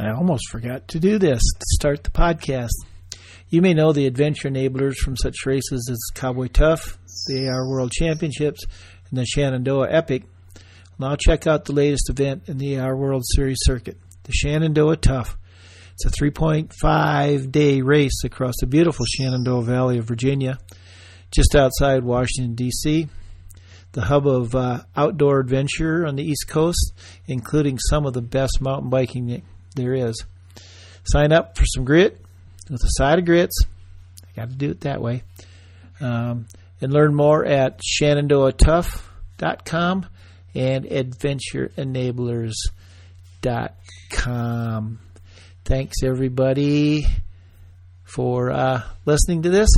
I almost forgot to do this to start the podcast. You may know the adventure enablers from such races as Cowboy Tough, the AR World Championships, and the Shenandoah Epic. Now check out the latest event in the AR World Series circuit, the Shenandoah Tough. It's a 3.5 day race across the beautiful Shenandoah Valley of Virginia, just outside Washington, D.C., the hub of uh, outdoor adventure on the East Coast, including some of the best mountain biking there is. Sign up for some grit with a side of grits. I got to do it that way. Um, and learn more at shenandoahtough.com and adventureenablers.com. Thanks, everybody, for uh, listening to this.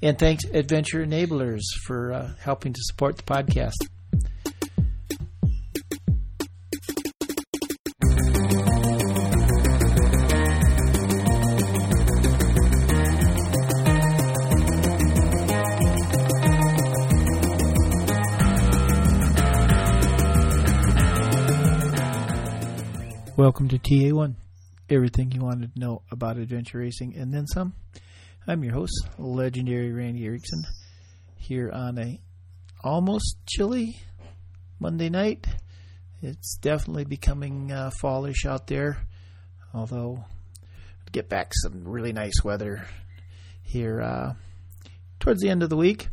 And thanks, Adventure Enablers, for uh, helping to support the podcast. Welcome to TA1, everything you wanted to know about adventure racing and then some. I'm your host, legendary Randy Erickson, here on a almost chilly Monday night. It's definitely becoming uh, fallish out there, although get back some really nice weather here uh, towards the end of the week.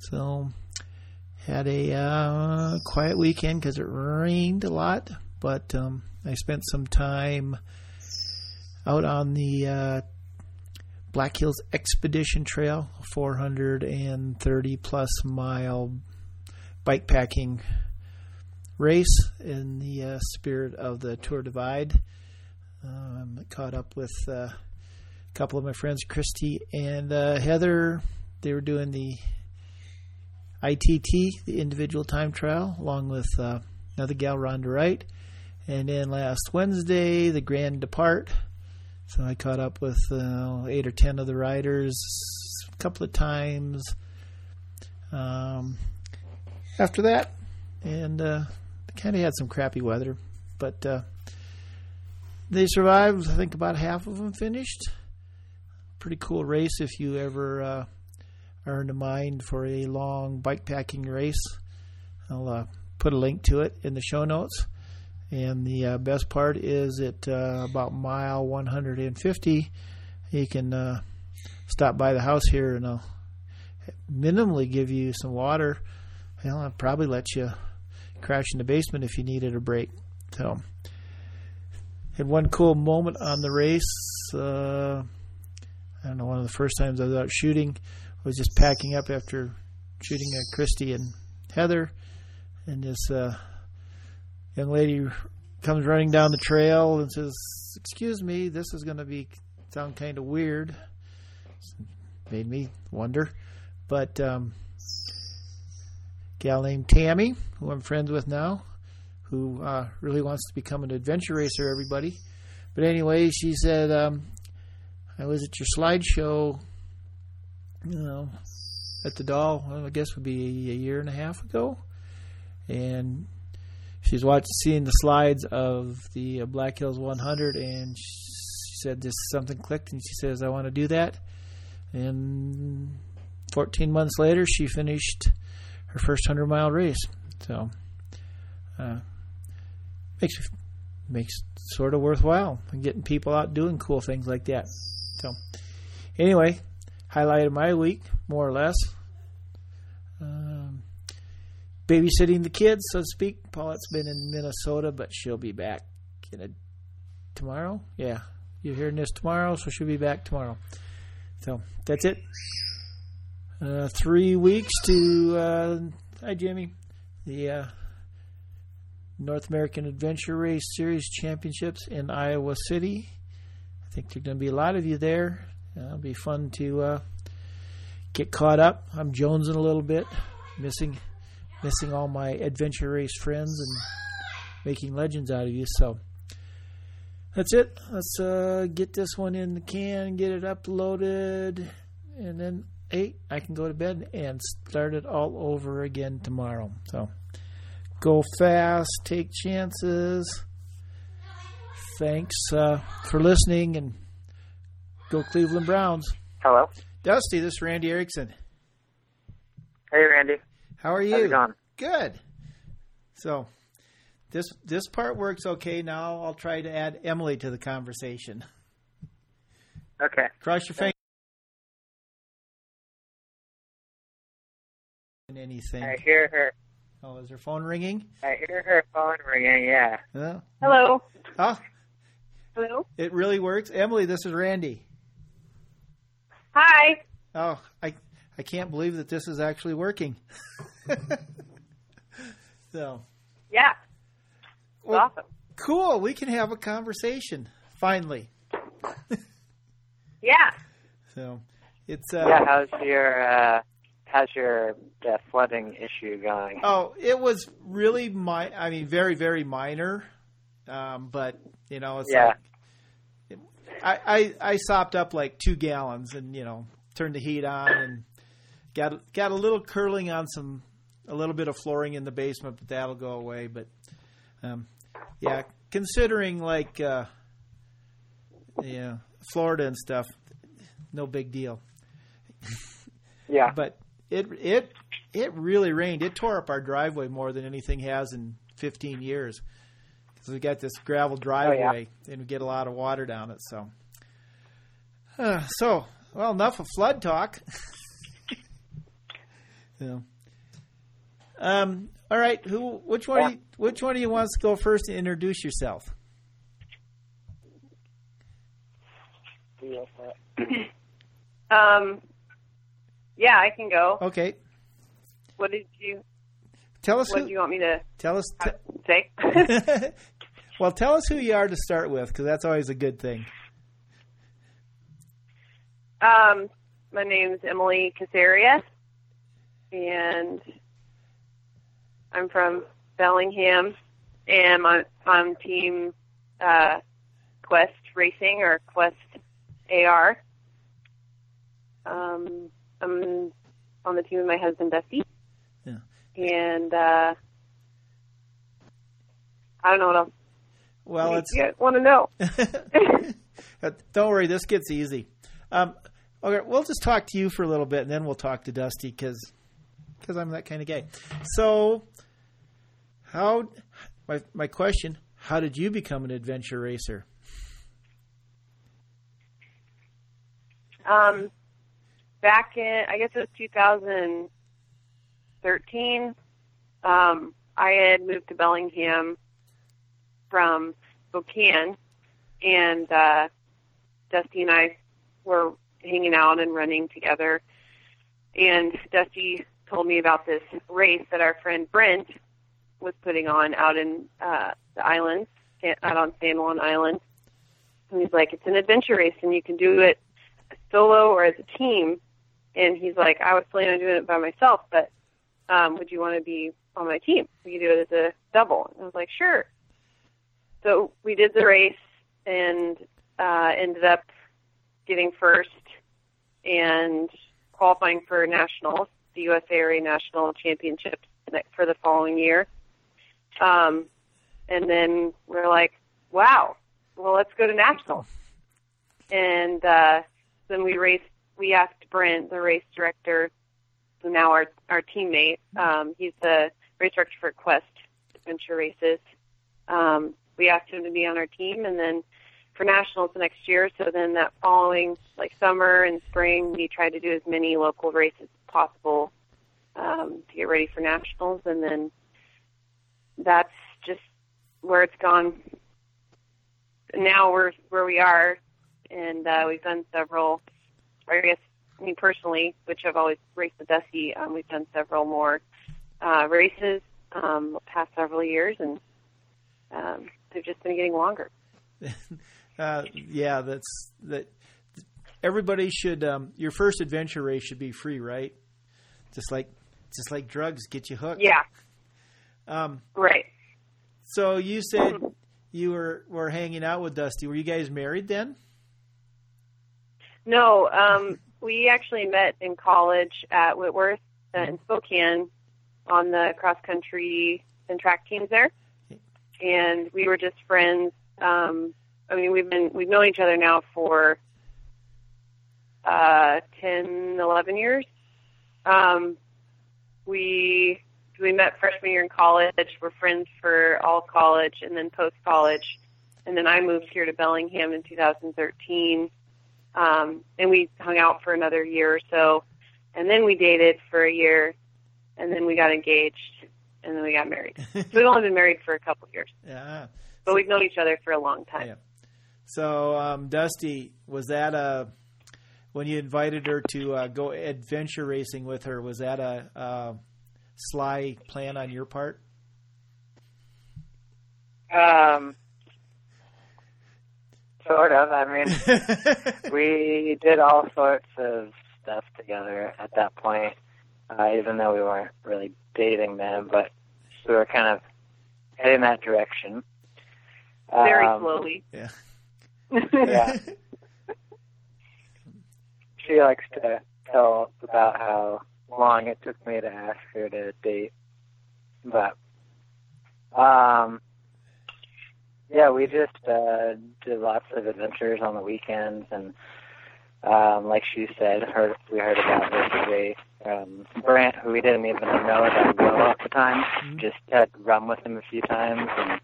So had a uh, quiet weekend because it rained a lot, but um, I spent some time out on the uh, Black Hills Expedition Trail, 430 plus mile bike packing race in the uh, spirit of the Tour Divide. Um, caught up with uh, a couple of my friends, Christy and uh, Heather. They were doing the ITT, the individual time trial, along with uh, another gal, Rhonda Wright. And then last Wednesday, the Grand Depart. So I caught up with uh, eight or ten of the riders a couple of times. Um, after that, and uh, kind of had some crappy weather, but uh, they survived. I think about half of them finished. Pretty cool race if you ever uh, are in the mind for a long bike packing race. I'll uh, put a link to it in the show notes. And the uh, best part is at uh, about mile 150, you can uh, stop by the house here and I'll minimally give you some water. Well, I'll probably let you crash in the basement if you needed a break. So, had one cool moment on the race. Uh, I don't know, one of the first times I was out shooting, I was just packing up after shooting at Christy and Heather, and this uh, young lady comes running down the trail and says, "Excuse me, this is going to be sound kind of weird." Made me wonder, but um, gal named Tammy, who I'm friends with now, who uh, really wants to become an adventure racer. Everybody, but anyway, she said, um, "I was at your slideshow, you know, at the Dahl. I guess would be a year and a half ago, and she's watching, seeing the slides of the Black Hills 100, and she said just something clicked, and she says, "I want to do that." And 14 months later, she finished her first 100 mile race. So, uh, makes makes sort of worthwhile and getting people out doing cool things like that. So, anyway, highlight of my week, more or less. Babysitting the kids, so to speak. Paulette's been in Minnesota, but she'll be back in a tomorrow. Yeah, you're hearing this tomorrow, so she'll be back tomorrow. So that's it. Uh, three weeks to uh, hi Jimmy, the uh, North American Adventure Race Series Championships in Iowa City. I think there's going to be a lot of you there. it'll be fun to uh, get caught up. I'm jonesing a little bit, missing missing all my adventure race friends and making legends out of you. So that's it. Let's uh, get this one in the can, get it uploaded, and then eight, I can go to bed and start it all over again tomorrow. So go fast, take chances, thanks uh, for listening and go Cleveland Browns. Hello. Dusty, this is Randy Erickson. Hey, Randy. How are you? How's it going? Good. So this this part works okay now. I'll try to add Emily to the conversation. Okay. Cross your fingers. Anything? I hear her. Oh, is her phone ringing? I hear her phone ringing. Yeah. Hello. oh Hello. it really works. Emily, this is Randy. Hi. Oh, I I can't believe that this is actually working. so Yeah. It's Well- awesome. cool. We can have a conversation finally. Yeah. So it's uh, Yeah. How's your uh, how's your uh, flooding issue going? Oh, it was really my. I mean, very very minor, um, but you know, it's Yeah. like I, I I sopped up like two gallons, and you know, turned the heat on, and got got a little curling on some a little bit of flooring in the basement, but that'll go away. But um, yeah, considering like uh, yeah, Florida and stuff, no big deal Yeah. but it it it really rained. It tore up our driveway more than anything has in 15 years because we got this gravel driveway and we get a lot of water down it. So, uh, so well, enough of flood talk. so, um, all right. Who? Which one? You, which one of you wants to go first and introduce yourself? Um. Yeah, I can go. Okay. What did you Tell us. What Who, do you want me to tell us. T- say? well, tell us who you are to start with, because that's always a good thing. um. My name's Emily Casaria, and I'm from Bellingham, and I'm on team uh, Quest Racing or Quest AR. Um, I'm on the team with my husband Dusty. Yeah. And uh, I don't know what else Well, it's you want to know. Don't worry, this gets easy. Um, okay, we'll just talk to you for a little bit, and then we'll talk to Dusty because I'm that kind of guy. So, how my my question: How did you become an adventure racer? Um, back in, I guess it was 2013, um, I had moved to Bellingham from Spokane, and uh, Dusty and I were hanging out and running together. And Dusty told me about this race that our friend Brent was putting on out in uh, the islands, out on San Juan Island. And he's like, it's an adventure race, and you can do it solo or as a team. And he's like, I was planning on doing it by myself, but um, would you want to be on my team? We could do it as a double. And I was like, sure. So we did the race and uh, ended up getting first and qualifying for nationals, the USARA National Championships for the following year. Um, and then we're like, wow, well, let's go to nationals. And uh, then we raced. We asked Brent, the race director, so now our our teammate. Um, he's the race director for Quest Adventure Races. Um, we asked him to be on our team, and then for nationals the next year. So then that following, like summer and spring, we tried to do as many local races possible um, to get ready for nationals, and then that's just where it's gone. Now we're where we are, and uh, we've done several. I guess me personally, which I've always raced with Dusty, um, we've done several more uh, races um, past several years, and um, they've just been getting longer. Uh, yeah, that's that. Everybody should. Um, your first adventure race should be free, right? Just like, just like drugs get you hooked. Yeah, Um, right. so you said you were were hanging out with Dusty. Were you guys married then? No, um, we actually met in college at Whitworth uh, in Spokane on the cross country and track teams there, and we were just friends. Um, I mean, we've been we've known each other now for uh, 10, 11 years. Um, we we met freshman year in college. We're friends for all college and then post college. And then I moved here to Bellingham in 2013. Um, and we hung out for another year or so. And then we dated for a year. And then we got engaged. And then we got married. so we've only been married for a couple of years. Yeah. But we've known each other for a long time. Yeah. So, um, Dusty, was that a when you invited her to uh, go adventure racing with her? Was that a, a sly plan on your part? Um, sort of. I mean, we did all sorts of stuff together at that point, uh, even though we weren't really dating then, but we were kind of heading that direction. Very Um, slowly. yeah. Yeah. she likes to tell about how long it took me to ask her to date. But um yeah, we just uh did lots of adventures on the weekends and um like she said, heard we heard about this. Um Brent, who we didn't even know that well at the time, Mhm. just had run with him a few times and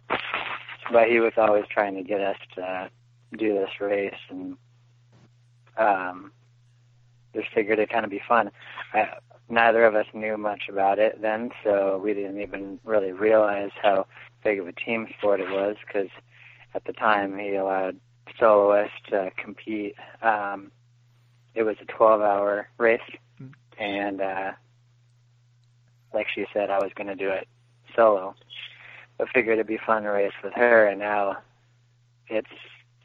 but he was always trying to get us to do this race and um just figured it'd kind of be fun. I, neither of us knew much about it then, so we didn't even really realize how big of a team sport it was because at the time he allowed soloists to compete. Um, it was a 12-hour race, Mm. and uh, like she said, I was going to do it solo. But figured it'd be fun to race with her, and now it's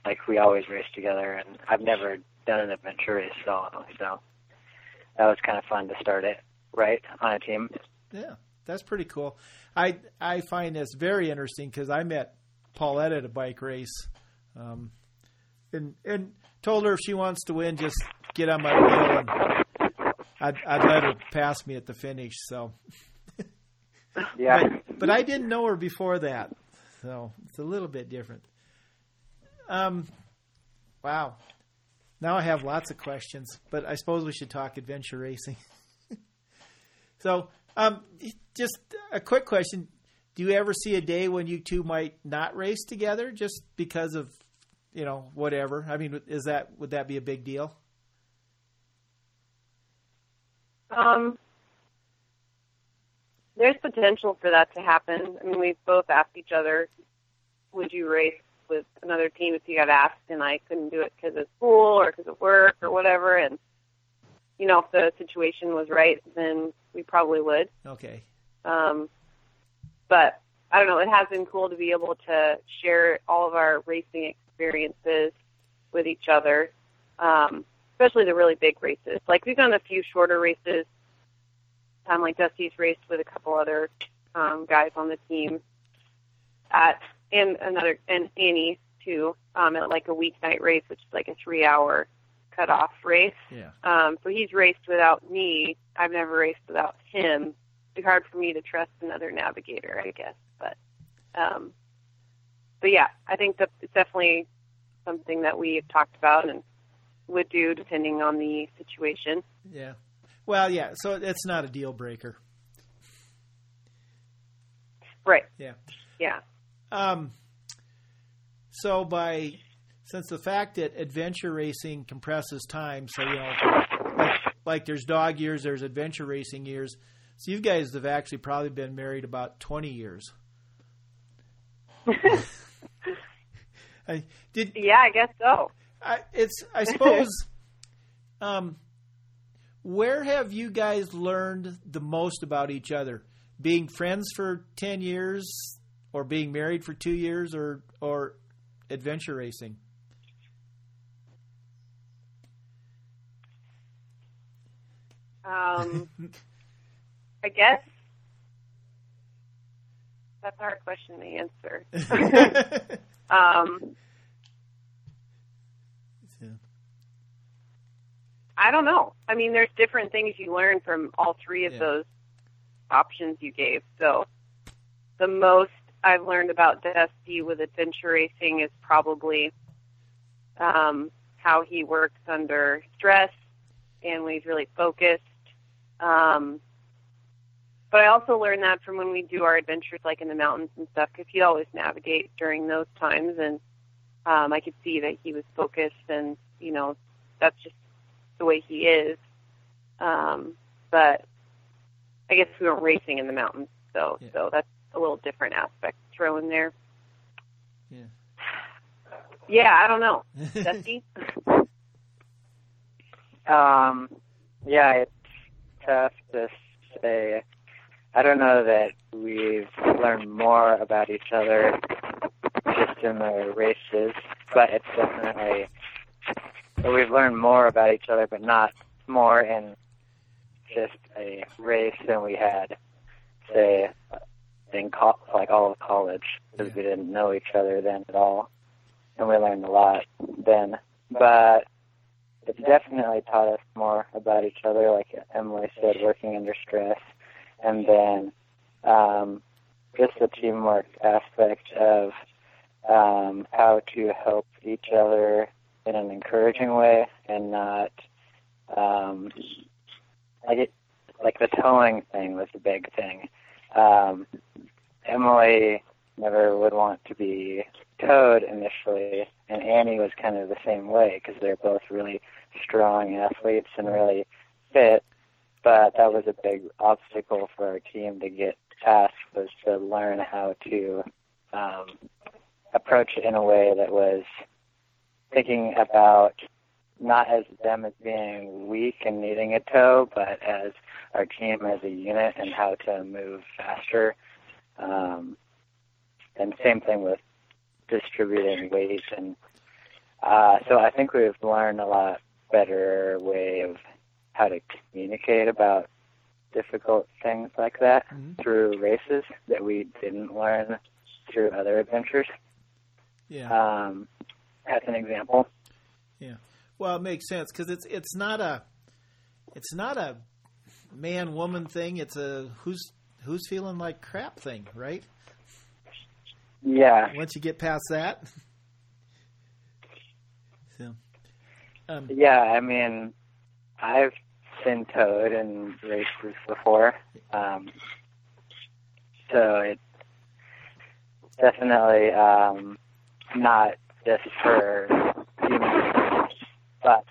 like we always race together, and I've never done an adventure race solo, so that was kind of fun to start it right on a team. Yeah, that's pretty cool. I I find this very interesting because I met Paulette at a bike race, um, and and told her if she wants to win, just get on my wheel, and I'd I'd let her pass me at the finish. So, Yeah, but, but I didn't know her before that, so it's a little bit different. Um, wow. Now I have lots of questions, but I suppose we should talk adventure racing. so, um, just a quick question: Do you ever see a day when you two might not race together, just because of, you know, whatever? I mean, is that would that be a big deal? Um, there's potential for that to happen. I mean, we've both asked each other, "Would you race with another team if you got asked?" And I couldn't do it because of school or because of work or whatever. And you know, if the situation was right, then we probably would. Okay. Um, but I don't know. It has been cool to be able to share all of our racing experiences with each other, um, especially the really big races. Like we've done a few shorter races. Um, like Dusty's raced with a couple other um, guys on the team at and another and Annie too um, at like a weeknight race, which is like a three-hour cutoff race. Yeah. Um, so he's raced without me. I've never raced without him. It's hard for me to trust another navigator, I guess. But, um, but yeah, I think that it's definitely something that we have talked about and would do depending on the situation. Yeah. Well, yeah. So it's not a deal breaker. Right. Yeah. Yeah. Um, so by since the fact that adventure racing compresses time, so you know, like, like there's dog years, there's adventure racing years. So you guys have actually probably been married about twenty years. I did. Yeah, I guess so. I, it's I suppose. um, where have you guys learned the most about each other? Being friends for ten years, or being married for two years, or or adventure racing? Um, I guess that's a hard question to answer. Um, Yeah. I don't know. I mean, there's different things you learn from all three of Yeah. those options you gave. So, the most I've learned about Dusty with adventure racing is probably um, how he works under stress and when he's really focused. Um, but I also learned that from when we do our adventures, like in the mountains and stuff, because he'd always navigate during those times, and um, I could see that he was focused, and you know, that's just the way he is. Um, but I guess we weren't racing in the mountains, so Yeah. so that's a little different aspect to throw in there. Yeah. Yeah, I don't know, Dusty. Um, yeah, it's tough to say. I don't know that we've learned more about each other just in the races, but it's definitely we've learned more about each other, but not more in just a race than we had, say, in co- like all of college, because we didn't know each other then at all, and we learned a lot then. But it's definitely taught us more about each other, like Emily said, working under stress, and then um, just the teamwork aspect of um, how to help each other in an encouraging way and not um, like it, like the towing thing was a big thing. Um, Emily never would want to be towed initially, and Annie was kind of the same way because they're both really strong athletes and really fit. But that was a big obstacle for our team to get past was to learn how to um, approach it in a way that was thinking about not as them as being weak and needing a tow, but as our team as a unit and how to move faster. Um, and same thing with distributing weight and uh, so I think we've learned a lot better way of how to communicate about difficult things like that Mhm. through races that we didn't learn through other adventures. Yeah. Um, as an example. Yeah. Well, it makes sense because it's it's not a it's not a man woman thing. It's a who's who's feeling like crap thing, right? Yeah. Once you get past that, so um, Yeah, I mean, I've been towed in races before, um, so it's definitely um, not just for humans, but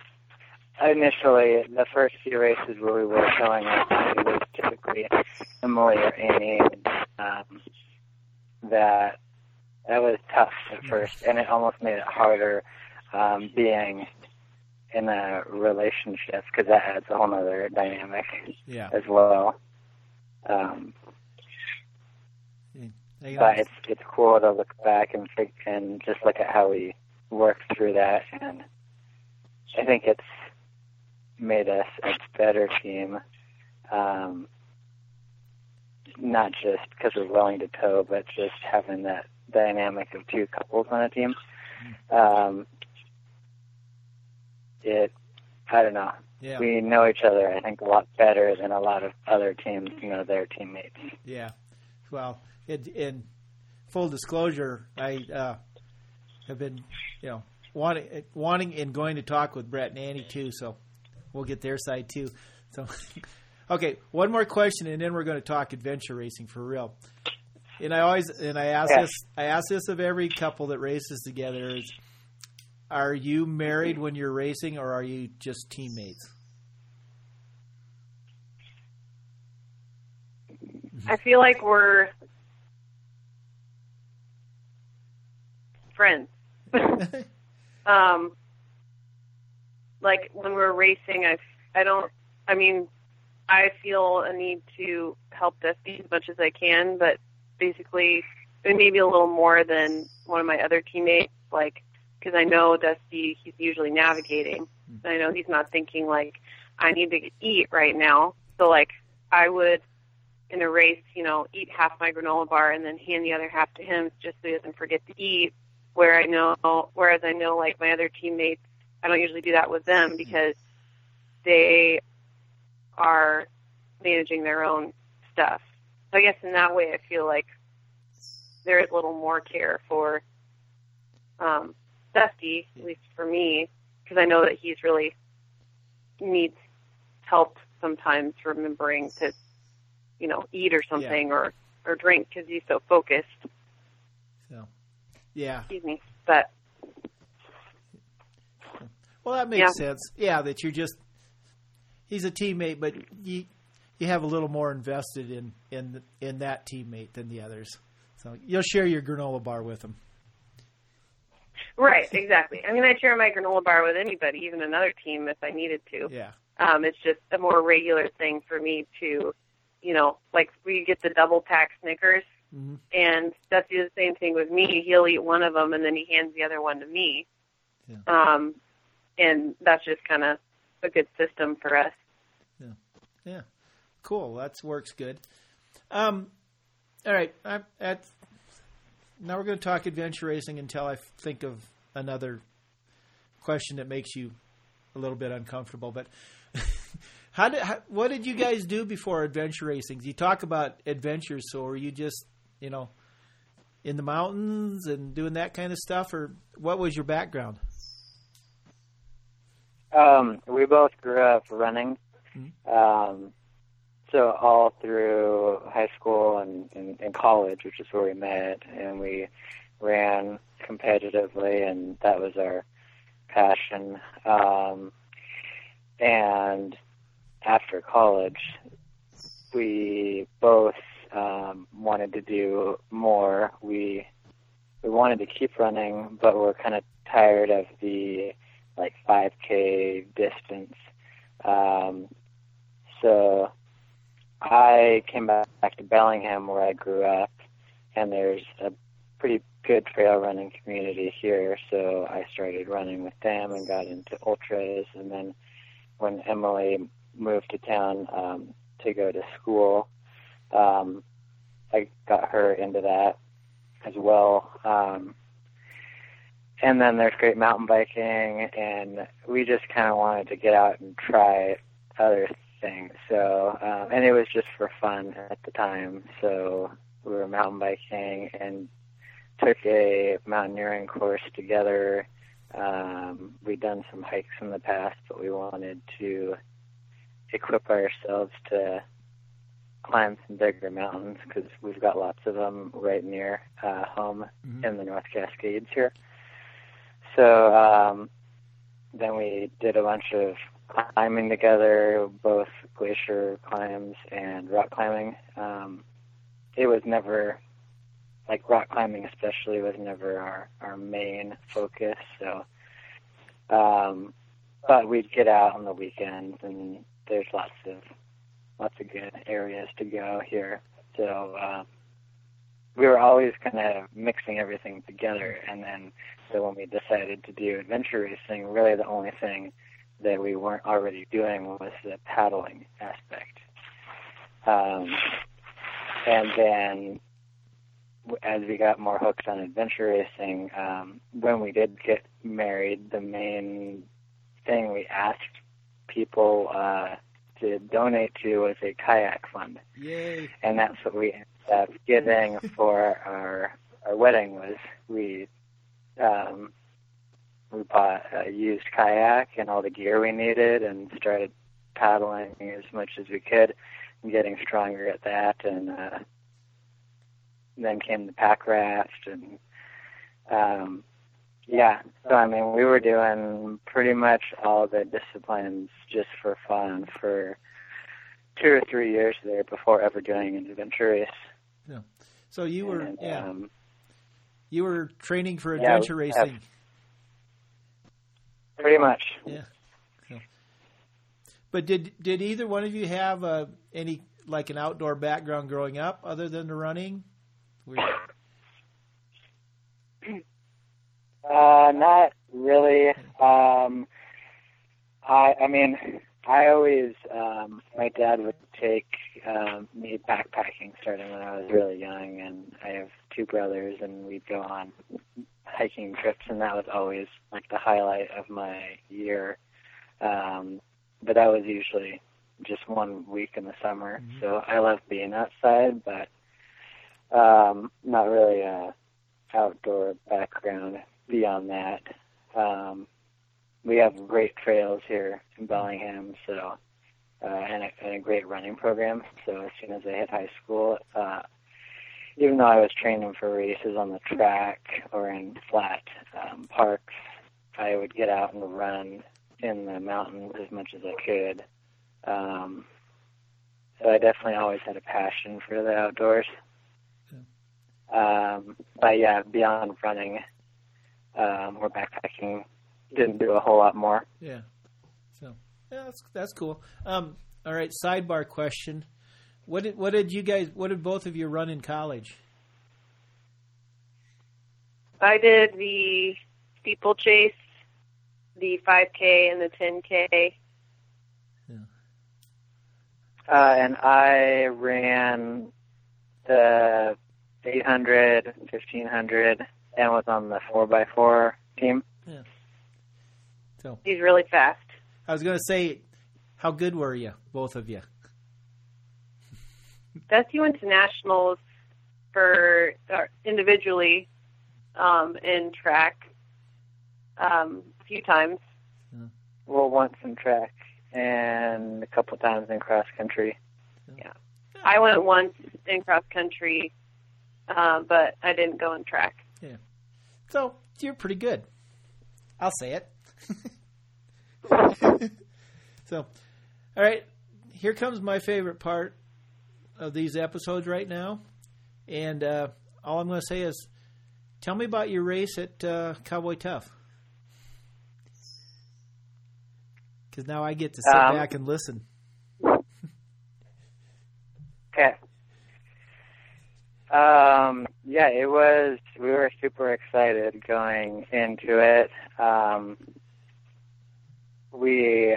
initially, the first few races where we were towing, it was typically Emily or Annie, and, um, that that was tough at first, and it almost made it harder um, being in a relationship because that adds a whole other dynamic yeah. as well. Um, but it's it's cool to look back and fig- and just look at how we worked through that, and I think it's made us a better team. Um, not just because we're willing to tow, but just having that dynamic of two couples on a team. Um, it, I don't know. yeah, We know each other, I think, a lot better than a lot of other teams you know their teammates. yeah. Well, it, in full disclosure, I uh, have been, you know, wanting wanting and going to talk with Brett and Annie too. So we'll get their side too. So, okay, one more question, and then we're going to talk adventure racing for real. And I always and I ask Yeah. this I ask this of every couple that races together is are you married when you're racing or are you just teammates? I feel like we're friends. um, like when we're racing, I I don't. I mean, I feel a need to help Dusty as much as I can, but basically, maybe a little more than one of my other teammates. Like, because I know Dusty, he's usually navigating. And I know he's not thinking like, I need to eat right now. So like, I would in a race, you know, eat half my granola bar and then hand the other half to him just so he doesn't forget to eat. Where I know, whereas I know like my other teammates, I don't usually do that with them mm-hmm. because they are managing their own stuff. So I guess in that way, I feel like there is a little more care for um, Dusty, at least for me, because I know that he's really needs help sometimes remembering to, you know, eat or something or or drink because he's so focused. So, yeah. Excuse me, but Well, that makes Yeah. sense. Yeah, that you're just he's a teammate, but you you have a little more invested in in in that teammate than the others. So you'll share your granola bar with him. right, exactly. I mean, I share my granola bar with anybody, even another team, if I needed to. Yeah. Um, it's just a more regular thing for me to, you know, like we get the double pack Snickers, Mhm. and Dusty the same thing with me. He'll eat one of them, and then he hands the other one to me. Yeah. Um, and that's just kind of a good system for us. Yeah. yeah, Cool. That works good. Um, all right. I'm at, now we're going to talk adventure racing until I think of another question that makes you a little bit uncomfortable. But how did how, what did you guys do before adventure racing? You talk about adventures, so were you just you know in the mountains and doing that kind of stuff, or what was your background? Um, we both grew up running. Mhm. Um, so all through high school and, and, and college, which is where we met, and we ran competitively, and that was our passion. Um, and after college, we both um, wanted to do more. We we wanted to keep running, but we're kind of tired of the like 5K distance. Um, so I came back, to Bellingham where I grew up, and there's a pretty good trail running community here. So I started running with them and got into ultras. And then when Emily moved to town um, to go to school, um, I got her into that as well. Um, and then there's great mountain biking, and we just kind of wanted to get out and try other things. So, um, and it was just for fun at the time. So we were mountain biking and took a mountaineering course together. Um, we'd done some hikes in the past, but we wanted to equip ourselves to climb some bigger mountains because we've got lots of them right near uh, home Mhm. in the North Cascades here. So um, then we did a bunch of climbing together, both glacier climbs and rock climbing. Um, it was never like rock climbing, especially, was never our our main focus. So, um, but we'd get out on the weekends, and there's lots of lots of good areas to go here. So um, we were always kind of mixing everything together, and then so when we decided to do adventure racing, really the only thing that we weren't already doing was the paddling aspect. Um, and then as we got more hooked on adventure racing, um, when we did get married, the main thing we asked people uh, to donate to was a kayak fund Yay! and that's what we ended up getting for our our wedding was we um we bought a used kayak and all the gear we needed and started paddling as much as we could and getting stronger at that. And uh then came the pack raft and um yeah. So i mean we were doing pretty much all the disciplines just for fun for two or three years there before ever doing an adventure Yeah. So you were And, yeah. um, you were training for yeah, adventure have- racing. pretty much. Yeah. So. But did did either one of you have uh, any like an outdoor background growing up other than the running? Were Uh, not really. Um, I, I mean, I always, um, my dad would take um, me backpacking starting when I was really young, and I have two brothers, and we'd go on hiking trips, and that was always like the highlight of my year. Um, but that was usually just one week in the summer, Mhm. so I love being outside, but um, not really a outdoor background beyond that. Um, we have great trails here in Bellingham, so uh, and, a, and a great running program. So as soon as I hit high school, uh, even though I was training for races on the track or in flat um, parks, I would get out and run in the mountains as much as I could. Um, so I definitely always had a passion for the outdoors. Um, but yeah, beyond running um, or backpacking, didn't do a whole lot more. Yeah. So yeah, that's that's cool. Um, all right, sidebar question: What did what did you guys? What did both of you run in college? I did the steeplechase, the 5K, and the 10K. Uh, and I ran the 800, 1500, and was on the 4x4 team. Yeah. So He's really fast. I was going to say, how good were you, both of you? Dusty went to nationals for uh, individually um, in track um, a few times. Well, once in track and a couple times in cross country. Yeah, I went once in cross country, uh, but I didn't go in track. Yeah. So you're pretty good. I'll say it. so, all right, here comes my favorite part of these episodes right now, and uh, all I'm going to say is, tell me about your race at uh, Cowboy Tough. Because now I get to sit Um, back and listen. Okay. Um, yeah, it was. We were super excited going into it. Um, we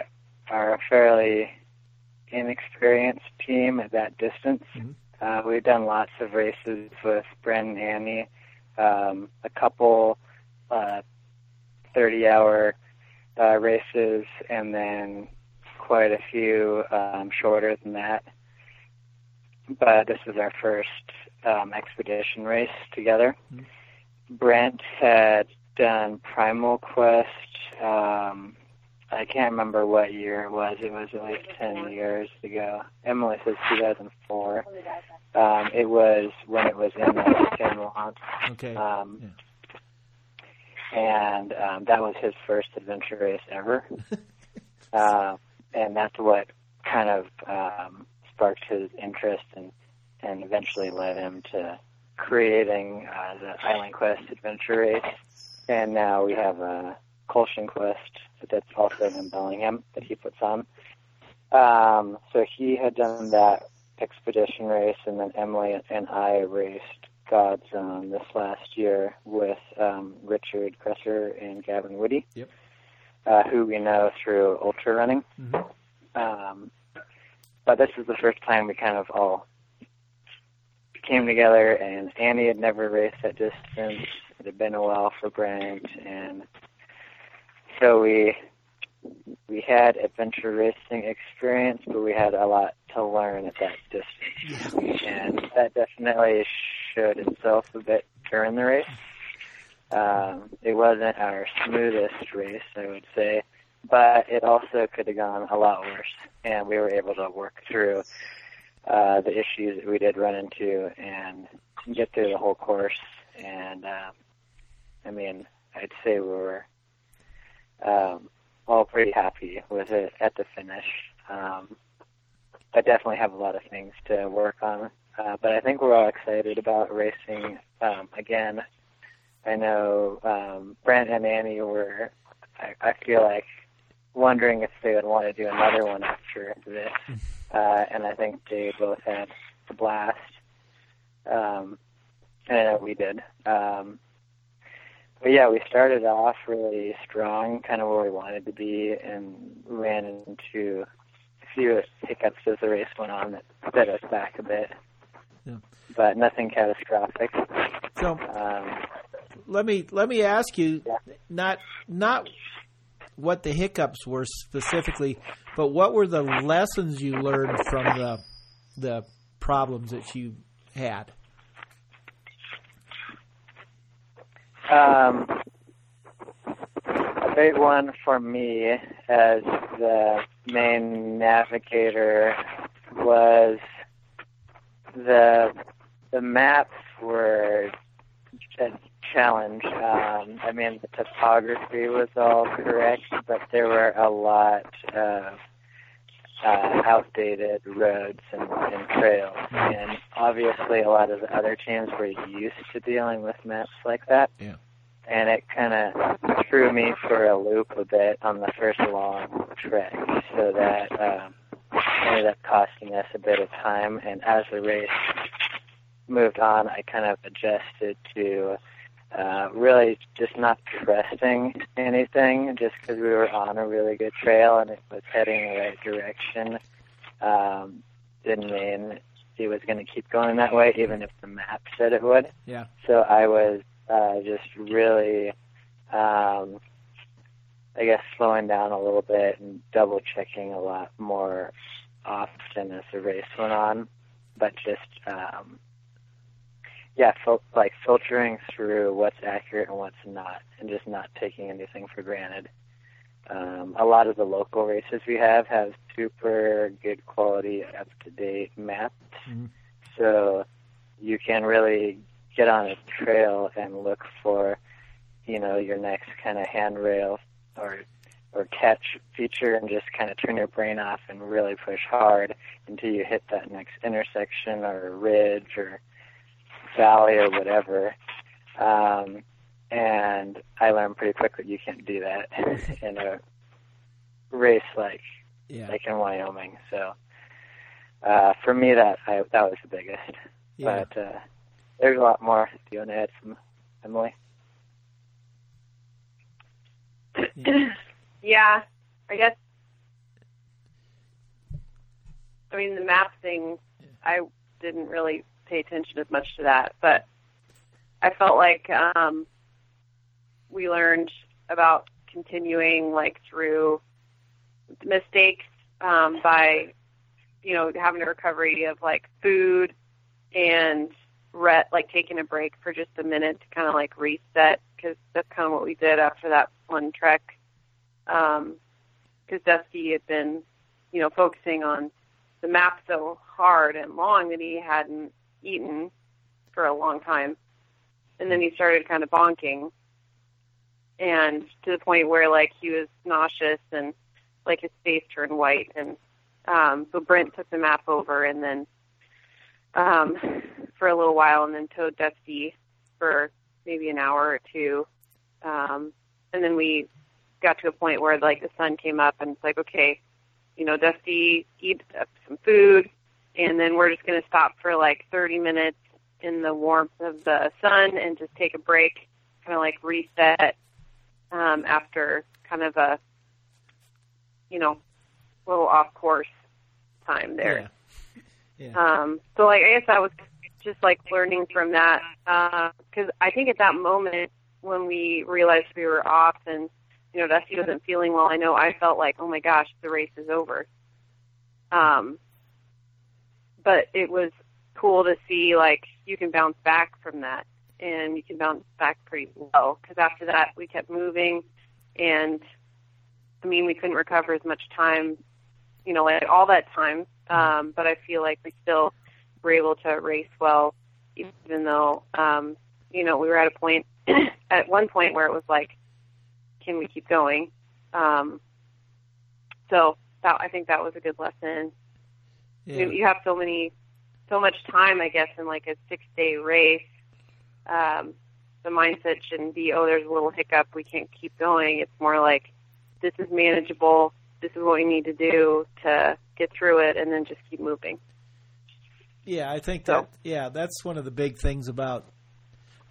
are a fairly inexperienced team at that distance. Mhm. Uh, we've done lots of races with Bren and Annie, um, a couple uh, 30-hour uh, races, and then quite a few um, shorter than that but this is our first um, expedition race together. Mhm. Brent had done Primal Quest. Um, I can't remember what year it was. It was at least 10 years ago. Emily says 2004. Um, it was when it was in the Finland. Okay. Um, And um, that was his first adventure race ever. uh, and that's what kind of um, sparked his interest and, and eventually led him to creating uh, the Island Quest adventure race. And now we have a Colshan Quest that's also in Bellingham that he puts on. Um, so he had done that expedition race, and then Emily and I raced GODZone this last year with um, Richard Kresser and Gavin Woody, Yep. uh, who we know through ultra running. Mhm. Um, but this is the first time we kind of all came together, and Annie had never raced that distance. It had been a while for Brent, and so we we had adventure racing experience, but we had a lot to learn at that distance, and that definitely showed itself a bit during the race. Um, it wasn't our smoothest race, I would say, but it also could have gone a lot worse, and we were able to work through uh, the issues that we did run into and get through the whole course. And um, I mean, I'd say we were um, all pretty happy with it at the finish. Um, I definitely have a lot of things to work on, uh, but I think we're all excited about racing um, again. I know um, Brent and Annie were. I, I feel like wondering if they would want to do another one after this, uh, and I think they both had a blast. Um, and I know we did. Um, but yeah, we started off really strong, kind of where we wanted to be, and ran into a few hiccups as the race went on that set us back a bit. Yeah. But nothing catastrophic. So Um, let me let me ask you Yeah. not not what the hiccups were specifically, but what were the lessons you learned from the the problems that you had? Um, I great one for me as the main navigator was the the maps were a challenge. Um, I mean, the topography was all correct, but there were a lot of uh, outdated roads and, and trails. And obviously, a lot of the other teams were used to dealing with maps like that. Yeah. And it kind of threw me for a loop a bit on the first long trek, so that um, ended up costing us a bit of time. And as the race moved on, I kind of adjusted to uh, really just not trusting anything just because we were on a really good trail and it was heading in the right direction. Um, didn't mean it was going to keep going that way, even if the map said it would. Yeah. So I was uh, just really, um, I guess, slowing down a little bit and double checking a lot more often as the race went on, but just um, yeah, fil- like filtering through what's accurate and what's not, and just not taking anything for granted. Um, a lot of the local races we have have super good quality, up to date maps, Mhm. so you can really get on a trail and look for, you know, your next kind of handrail or or catch feature and just kind of turn your brain off and really push hard until you hit that next intersection or ridge or valley or whatever. Um, and I learned pretty quickly you can't do that in a race like Yeah. like in Wyoming. So uh, for me, that I, that was the biggest. Yeah. But uh, there's a lot more. Do you want to add some, Emily? yeah, I guess. I mean, the map thing, I didn't really pay attention as much to that, but I felt like um, we learned about continuing like through mistakes um, by, you know, having a recovery of like food and re- like taking a break for just a minute to kind of like reset because that's kind of what we did after that one trek. Because Dusty had been, you know, focusing on the map so hard and long that he hadn't eaten for a long time, and then he started kind of bonking, and to the point where like he was nauseous and like his face turned white, and um, so Brent took the map over and then um, for a little while, and then towed Dusty for maybe an hour or two, um, and then we got to a point where like the sun came up, and it's like okay, you know, Dusty eat up some food, and then we're just going to stop for like 30 minutes in the warmth of the sun and just take a break, kind of like reset um, after kind of a, you know, little off course time there. Yeah. Um, so like I guess I was just like learning from that because I think at that moment when we realized we were off and you know Dusty wasn't feeling well, I know I felt like oh my gosh the race is over. Um, but it was cool to see like you can bounce back from that and you can bounce back pretty well. Because after that we kept moving and I mean we couldn't recover as much time you know like all that time um, but I feel like we still were able to race well even though um, you know we were at a point at one point where it was like can we keep going? Um, so that I think that was a good lesson Yeah. you, you have so many so much time i guess in like a six day race um the mindset shouldn't be oh there's a little hiccup we can't keep going it's more like this is manageable this is what we need to do to get through it and then just keep moving Yeah, I think So- that yeah, that's one of the big things about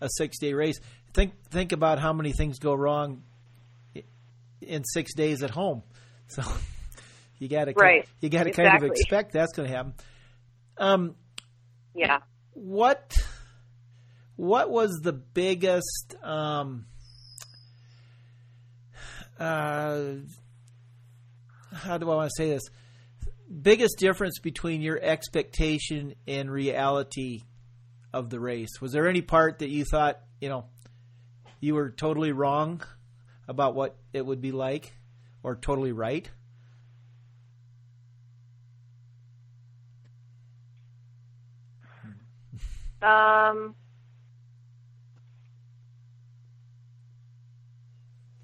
a six day race. Think think about how many things go wrong in six days at home. So you got to Right. you got to kind of expect that's going to happen. Um, yeah what what was the biggest um, uh, how do I want to say this? Biggest difference between your expectation and reality of the race. Was there any part that you thought you know you were totally wrong about what it would be like, or totally right? Um,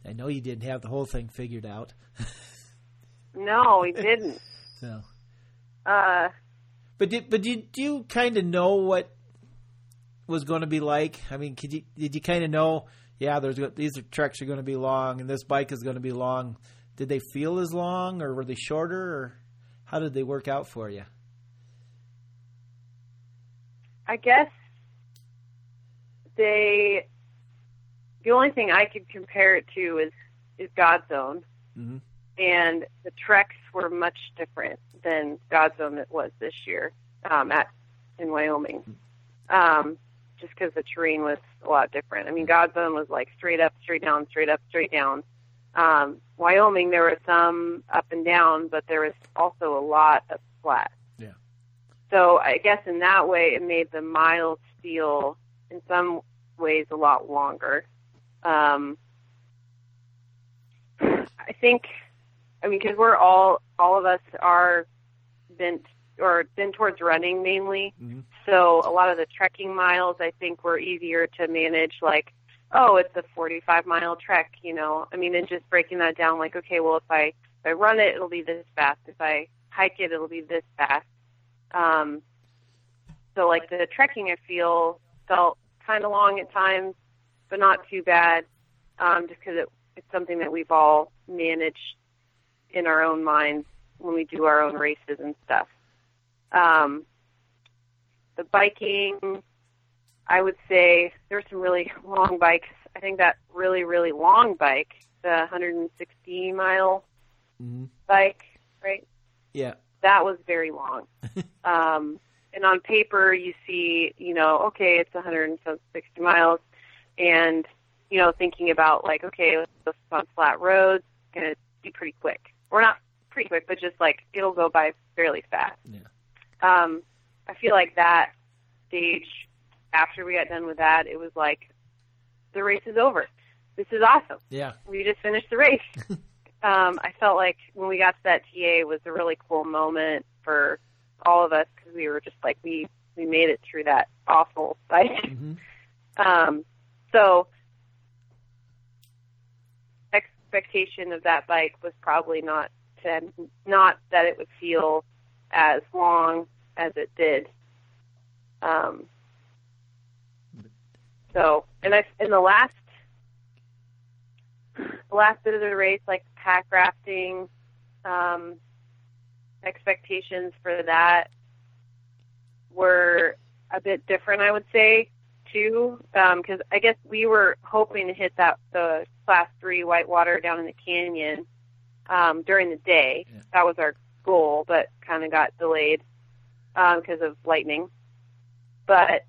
I know you didn't have the whole thing figured out. no, we didn't. so, Uh, but did but did you kind of know what was going to be like? I mean, could you did you kind of know? Yeah, there's these are treks are going to be long, and this bike is going to be long. Did they feel as long, or were they shorter, or how did they work out for you? I guess they. The only thing I could compare it to is is GODZone, Mhm. and the treks were much different than GODZone that was this year um, at in Wyoming. Um, just because the terrain was a lot different. I mean, GODZone was like straight up, straight down, straight up, straight down. Um, Wyoming, there was some up and down, but there was also a lot of flat. So I guess in that way, it made the miles feel, in some ways, a lot longer. Um, I think, I mean, because we're all, all of us are bent or bent towards running mainly. Mhm. So a lot of the trekking miles, I think, were easier to manage. Like, oh, it's a 45 mile trek, you know. I mean, and just breaking that down, like, okay, well, if I if I run it, it'll be this fast. If I hike it, it'll be this fast. Um, so like the trekking, I feel felt kind of long at times, but not too bad, um, just because it, it's something that we've all managed in our own minds when we do our own races and stuff. Um, the biking, I would say there's some really long bikes. I think that really, really long bike, the 160 mile mm-hmm. bike, right? Yeah. That was very long. um, and on paper, you see, you know, okay, it's 160 miles, and you know, thinking about like, okay, it's on flat roads, it's gonna be pretty quick, or not pretty quick, but just like it'll go by fairly fast. Yeah. Um, I feel like that stage after we got done with that, it was like the race is over. This is awesome. Yeah. We just finished the race. um, I felt like when we got to that TA was a really cool moment for all of us because we were just like we we made it through that awful bike. Mhm. Um, so expectation of that bike was probably not to not that it would feel as long as it did. Um, so, and I in the last last bit of the race, like pack rafting, um, expectations for that were a bit different, I would say, too, because I guess we were hoping to hit that the class three whitewater down in the canyon um, during the day. Yeah. That was our goal, but kind of got delayed because of lightning. But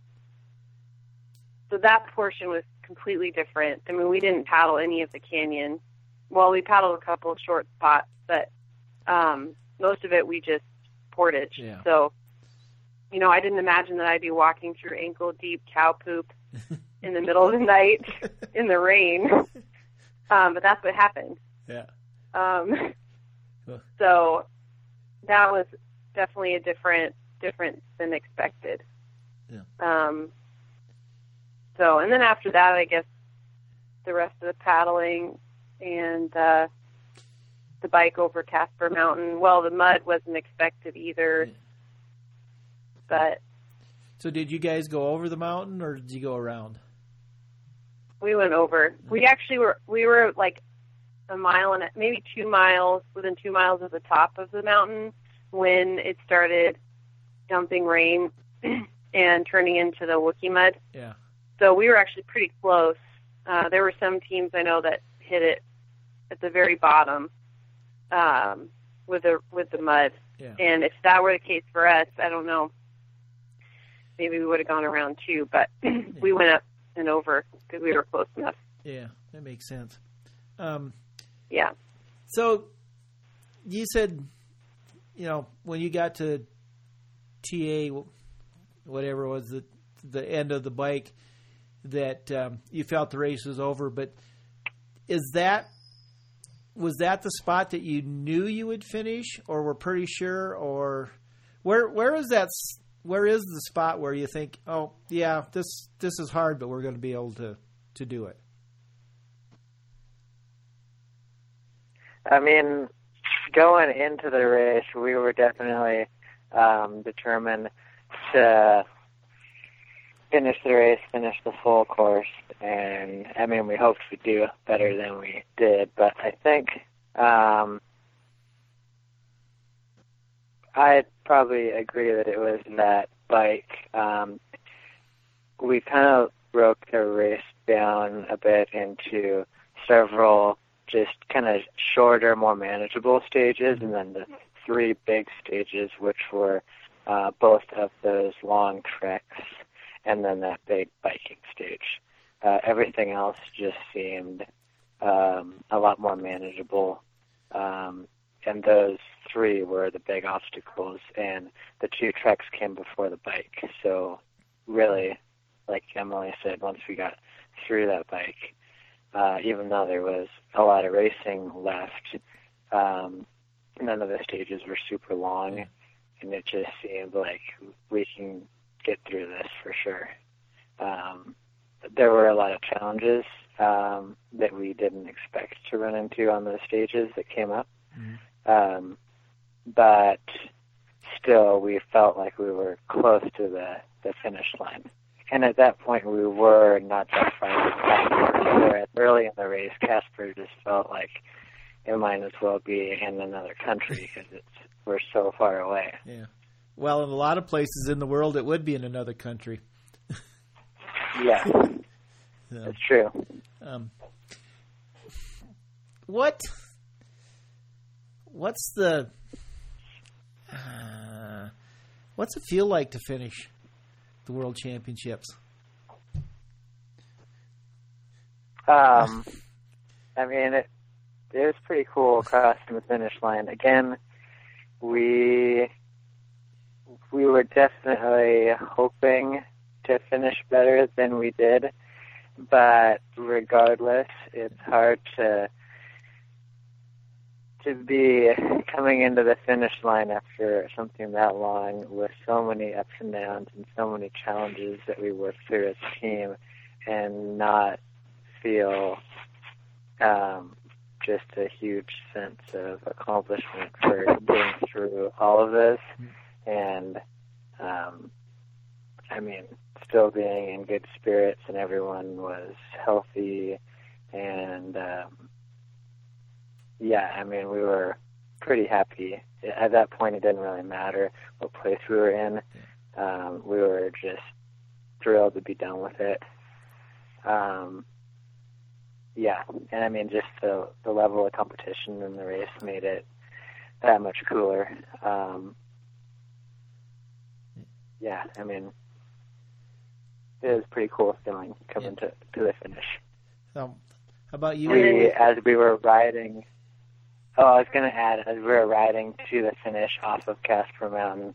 so that portion was completely different. I mean, we didn't paddle any of the canyon. Well, we paddled a couple of short spots, but um, most of it we just portage. Yeah. So, you know, I didn't imagine that I'd be walking through ankle deep cow poop in the middle of the night in the rain. Um, but that's what happened. Yeah. Um, so that was definitely a different different than expected. Yeah. Um, so and then after that, I guess the rest of the paddling and uh, the bike over Casper Mountain. Well, the mud wasn't expected either, Yeah. but So did you guys go over the mountain or did you go around? we went over. We actually were we were like a mile and a, maybe two miles within two miles of the top of the mountain when it started dumping rain and turning into the Wookie mud. Yeah. So we were actually pretty close. Uh, there were some teams I know that hit it at the very bottom um, with the with the mud. Yeah. And if that were the case for us, I don't know. Maybe we would have gone around too, but we went up and over because we were close enough. Yeah, that makes sense. Um, Yeah. so you said, you know, when you got to TA, whatever was the the end of the bike, that um, you felt the race was over. But is that was that the spot that you knew you would finish, or were pretty sure, or where where is that? Where is the spot where you think, oh yeah, this this is hard, but we're going to be able to to do it? I mean, going into the race, we were definitely um, determined to finish the race, finish the full course, and I mean, we hoped we'd do better than we did, but I think um, I'd probably agree that it was that bike. Um, we kind of broke the race down a bit into several just kind of shorter, more manageable stages, and then the three big stages, which were uh, both of those long treks, and then that big biking stage. Uh, everything else just seemed um, a lot more manageable, um, and those three were the big obstacles, and the two treks came before the bike. So, really, like Emily said, once we got through that bike, uh, even though there was a lot of racing left, um, none of the stages were super long, and it just seemed like we can get through this for sure. Um, there were a lot of challenges um, that we didn't expect to run into on those stages that came up, mm-hmm. um, but still, we felt like we were close to the the finish line. And at that point, we were not that far Casper. Early in the race, Casper just felt like it might as well be in another country because it's we're so far away. Yeah. Well, in a lot of places in the world, it would be in another country. yeah, that's true. Um, what? What's the? Uh, what's it feel like to finish the World Championships? Um, I mean, it it was pretty cool crossing the finish line. Again, we we were definitely hoping to finish better than we did, but regardless, it's hard to to be coming into the finish line after something that long with so many ups and downs and so many challenges that we worked through as a team and not feel um, just a huge sense of accomplishment for getting through all of this and um I mean still being in good spirits and everyone was healthy and um yeah, I mean we were pretty happy. At that point it didn't really matter what place we were in. Um we were just thrilled to be done with it. Um yeah, and I mean, just the the level of competition in the race made it that much cooler. Um, yeah, I mean, it was pretty cool feeling coming yeah. to to the finish. So, how about you? We, as we were riding, oh, I was going to add, as we were riding to the finish off of Casper Mountain,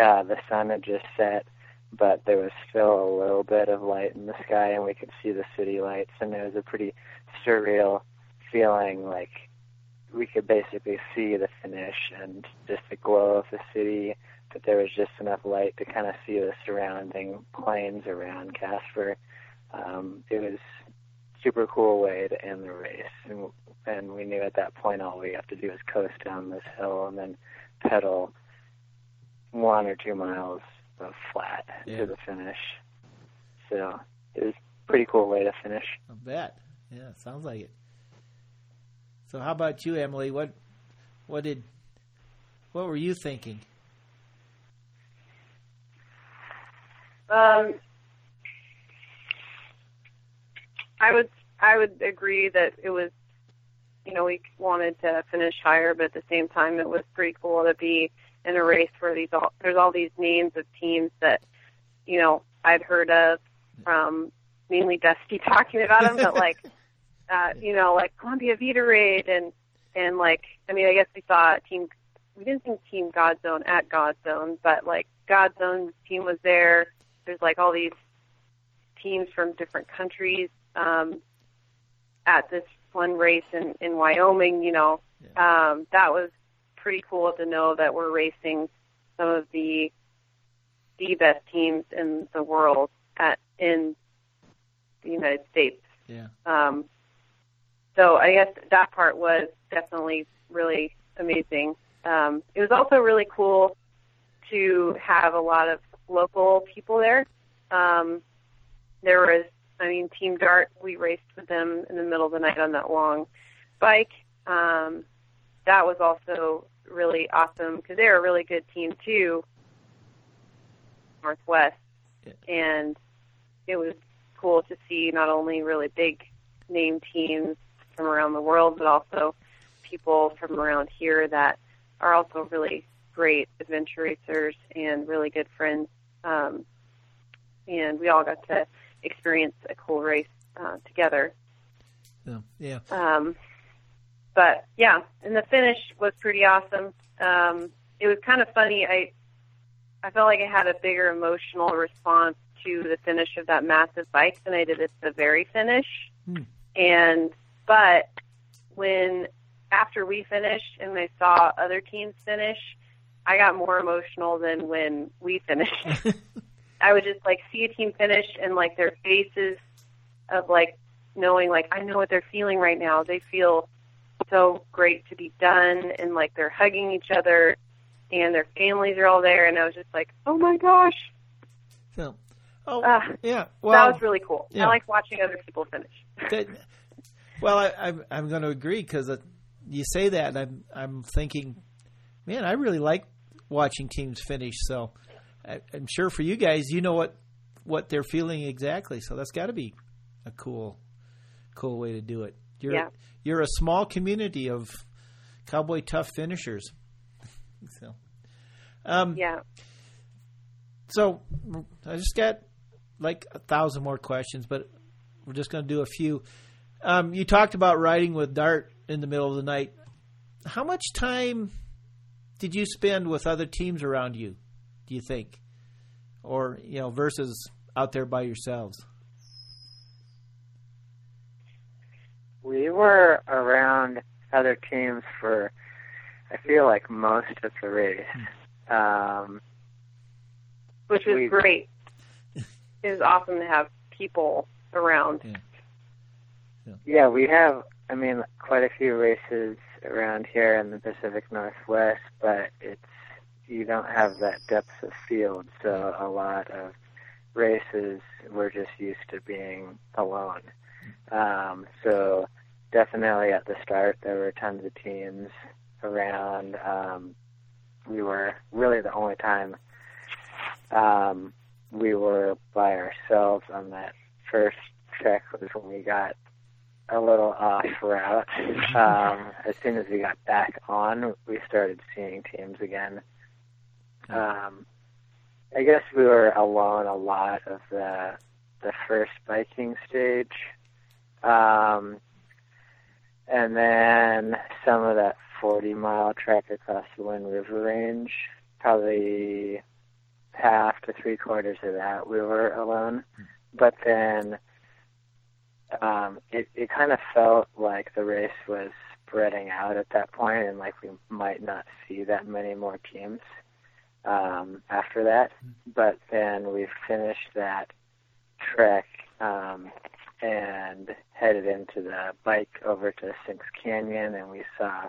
uh, the sun had just set but there was still a little bit of light in the sky and we could see the city lights and it was a pretty surreal feeling like we could basically see the finish and just the glow of the city but there was just enough light to kind of see the surrounding plains around Casper. Um, it was super cool way to end the race and, and we knew at that point all we have to do is coast down this hill and then pedal one or two miles of flat yeah. to the finish. So it was a pretty cool way to finish. I bet. Yeah, sounds like it. So how about you, Emily? What what did what were you thinking? Um, I would I would agree that it was, you know, we wanted to finish higher, but at the same time, it was pretty cool to be in a race where these all there's all these names of teams that you know I'd heard of from mainly Dusty talking about them, but like uh, you know like Columbia Vidaraid and and like I mean I guess we saw team we didn't think Team GODZone at GODZone, but like GODZone's team was there. There's like all these teams from different countries um, at this one race in in Wyoming, you know, Yeah. um, that was pretty cool to know that we're racing some of the the best teams in the world at in the United States. Yeah. Um, so I guess that part was definitely really amazing. Um, it was also really cool to have a lot of local people there. Um, there was, I mean, Team Dart. We raced with them in the middle of the night on that long bike. Um, that was also really awesome because they're a really good team too. Northwest, Yeah. and it was cool to see not only really big name teams from around the world, but also people from around here that are also really great adventure racers and really good friends. Um, and we all got to experience a cool race uh, together. So, yeah. Um, but yeah, and the finish was pretty awesome. Um, it was kind of funny. I I felt like I had a bigger emotional response to the finish of that massive bike than I did at the very finish. Hmm. And but when after we finished and I saw other teams finish, I got more emotional than when we finished. I would just like see a team finish and like their faces of like knowing like I know what they're feeling right now. They feel so great to be done and like they're hugging each other and their families are all there and I was just like, Oh my gosh. So, oh, Uh, yeah. that was really cool. yeah. I like watching other people finish. that, well, I, I'm I'm going to agree because you say that, and I'm I'm thinking, man, I really like watching teams finish. So, I, I'm sure for you guys, you know what what they're feeling exactly. So that's got to be a cool cool way to do it. You're Yeah. you're a small community of cowboy tough finishers. so, um, Yeah. so I just got like a thousand more questions, but we're just going to do a few. Um, you talked about riding with Dart in the middle of the night. How much time did you spend with other teams around you? Do you think, or you know, versus out there by yourselves? We were around other teams for, I feel like most of the race. Um, Which was We- great. It was awesome to have people around. yeah, we have, I mean, quite a few races around here in the Pacific Northwest, but it's you don't have that depth of field, so a lot of races we're just used to being alone. Um, so definitely at the start there were tons of teams around. Um, we were really the only time um, we were by ourselves on that first trek was when we got a little off route. Um, as soon as we got back on, we started seeing teams again. Um, I guess we were alone a lot of the the first biking stage, um, and then some of that 40 mile trek across the Wind River Range. Probably half to three quarters of that we were alone, but then um, it it kind of felt like the race was spreading out at that point, and like we might not see that many more teams um, after that. But then we finished that trek um, and headed into the bike over to Sinks Canyon, and we saw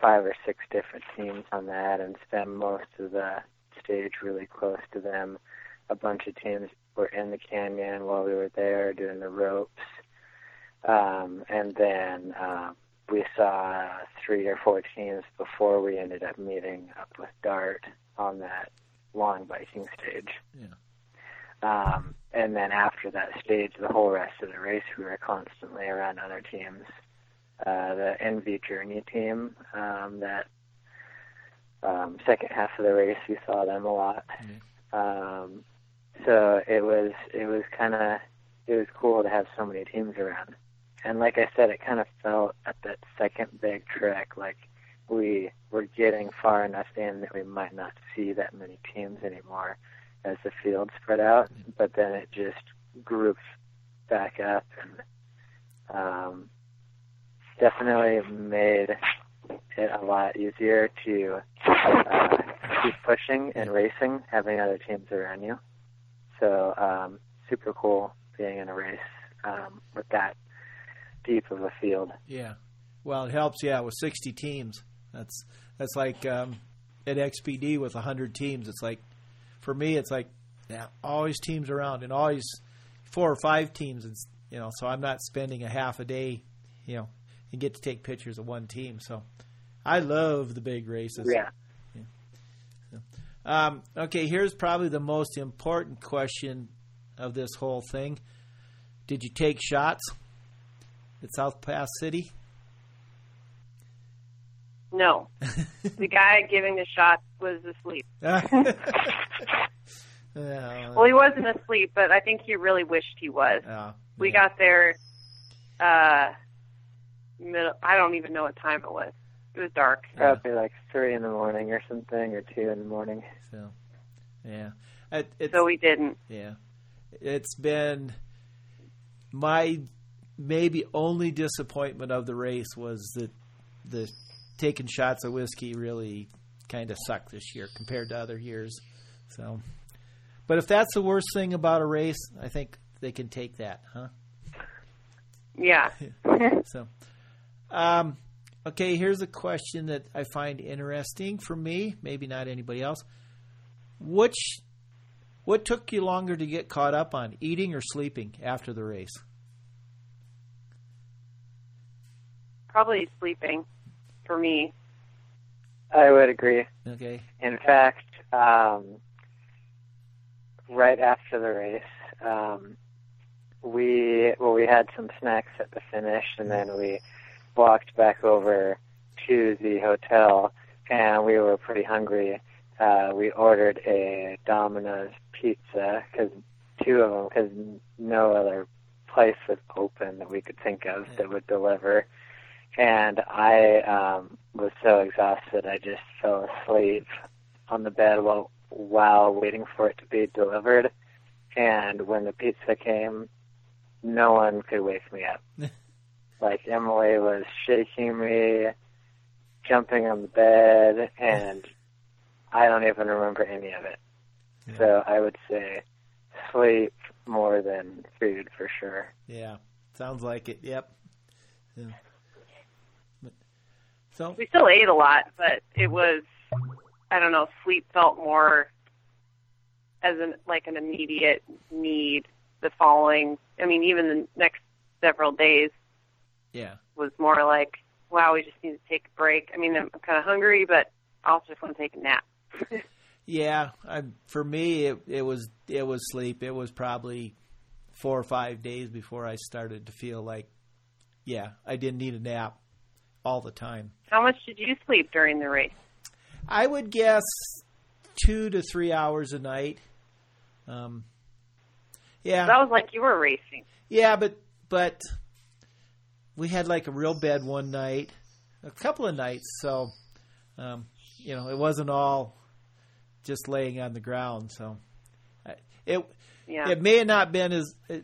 five or six different teams on that, and spent most of the stage really close to them. A bunch of teams were in the canyon while we were there doing the ropes. Um, and then uh, we saw three or four teams before we ended up meeting up with Dart on that long biking stage. Yeah. Um, and then after that stage, the whole rest of the race, we were constantly around other teams. Uh, the Envy Journey team, um, that um, second half of the race, we saw them a lot. Um, so it was it was kind of it was cool to have so many teams around. And like I said, it kind of felt at that second big trek like we were getting far enough in that we might not see that many teams anymore as the field spread out. But then it just grouped back up, and um, definitely made it a lot easier to uh, keep pushing and racing, having other teams around you. So um, super cool being in a race um, with that deep of a field. Yeah. Well, it helps. Yeah, with sixty teams, that's that's like um, at XPD with hundred teams. It's like for me, it's like yeah, always teams around and always four or five teams. It's you know, so I'm not spending a half a day, you know, and get to take pictures of one team. So I love the big races. Yeah. Um, okay, here's probably the most important question of this whole thing. Did you take shots at South Pass City? No. the guy giving the shot was asleep. Yeah, Well, he wasn't asleep, but I think he really wished he was. yeah, We yeah. got there. Uh, middle. I don't even know what time it was. It was dark. Yeah. Probably like three in the morning or something, or two in the morning. So, yeah, it, it's So we didn't. yeah, it's been my maybe only disappointment of the race was that the taking shots of whiskey really kind of sucked this year compared to other years. So, but if that's the worst thing about a race, I think they can take that, huh? Yeah. So, um, okay, here's a question that I find interesting for me, maybe not anybody else. Which, what took you longer to get caught up on, eating or sleeping after the race? Probably sleeping for me. I would agree. Okay, In fact, um, right after the race, um, we well we had some snacks at the finish, and then we walked back over to the hotel, and we were pretty hungry. Uh, we ordered a Domino's pizza because two of them because no other place was open that we could think of that would deliver. And I um, was so exhausted, I just fell asleep on the bed while while waiting for it to be delivered. And when the pizza came, no one could wake me up. like Emily was shaking me, jumping on the bed, and I don't even remember any of it. So I would say sleep more than food for sure. yeah, sounds like it. Yep. Yeah. So We still ate a lot, but it was. I don't know. Sleep felt more as an like an immediate need. The following. I mean, even the next several days yeah, was more like, wow, we just need to take a break. I mean, I'm kind of hungry, but I also just want to take a nap. yeah. I, for me, it, it was it was sleep. It was probably four or five days before I started to feel like, yeah, I didn't need a nap all the time. How much did you sleep during the race? I would guess two to three hours a night. Um, yeah, That was like you were racing. yeah, but but we had like a real bed one night, a couple of nights. So, um, you know, it wasn't all just laying on the ground. So, it Yeah. it may have not been as uh,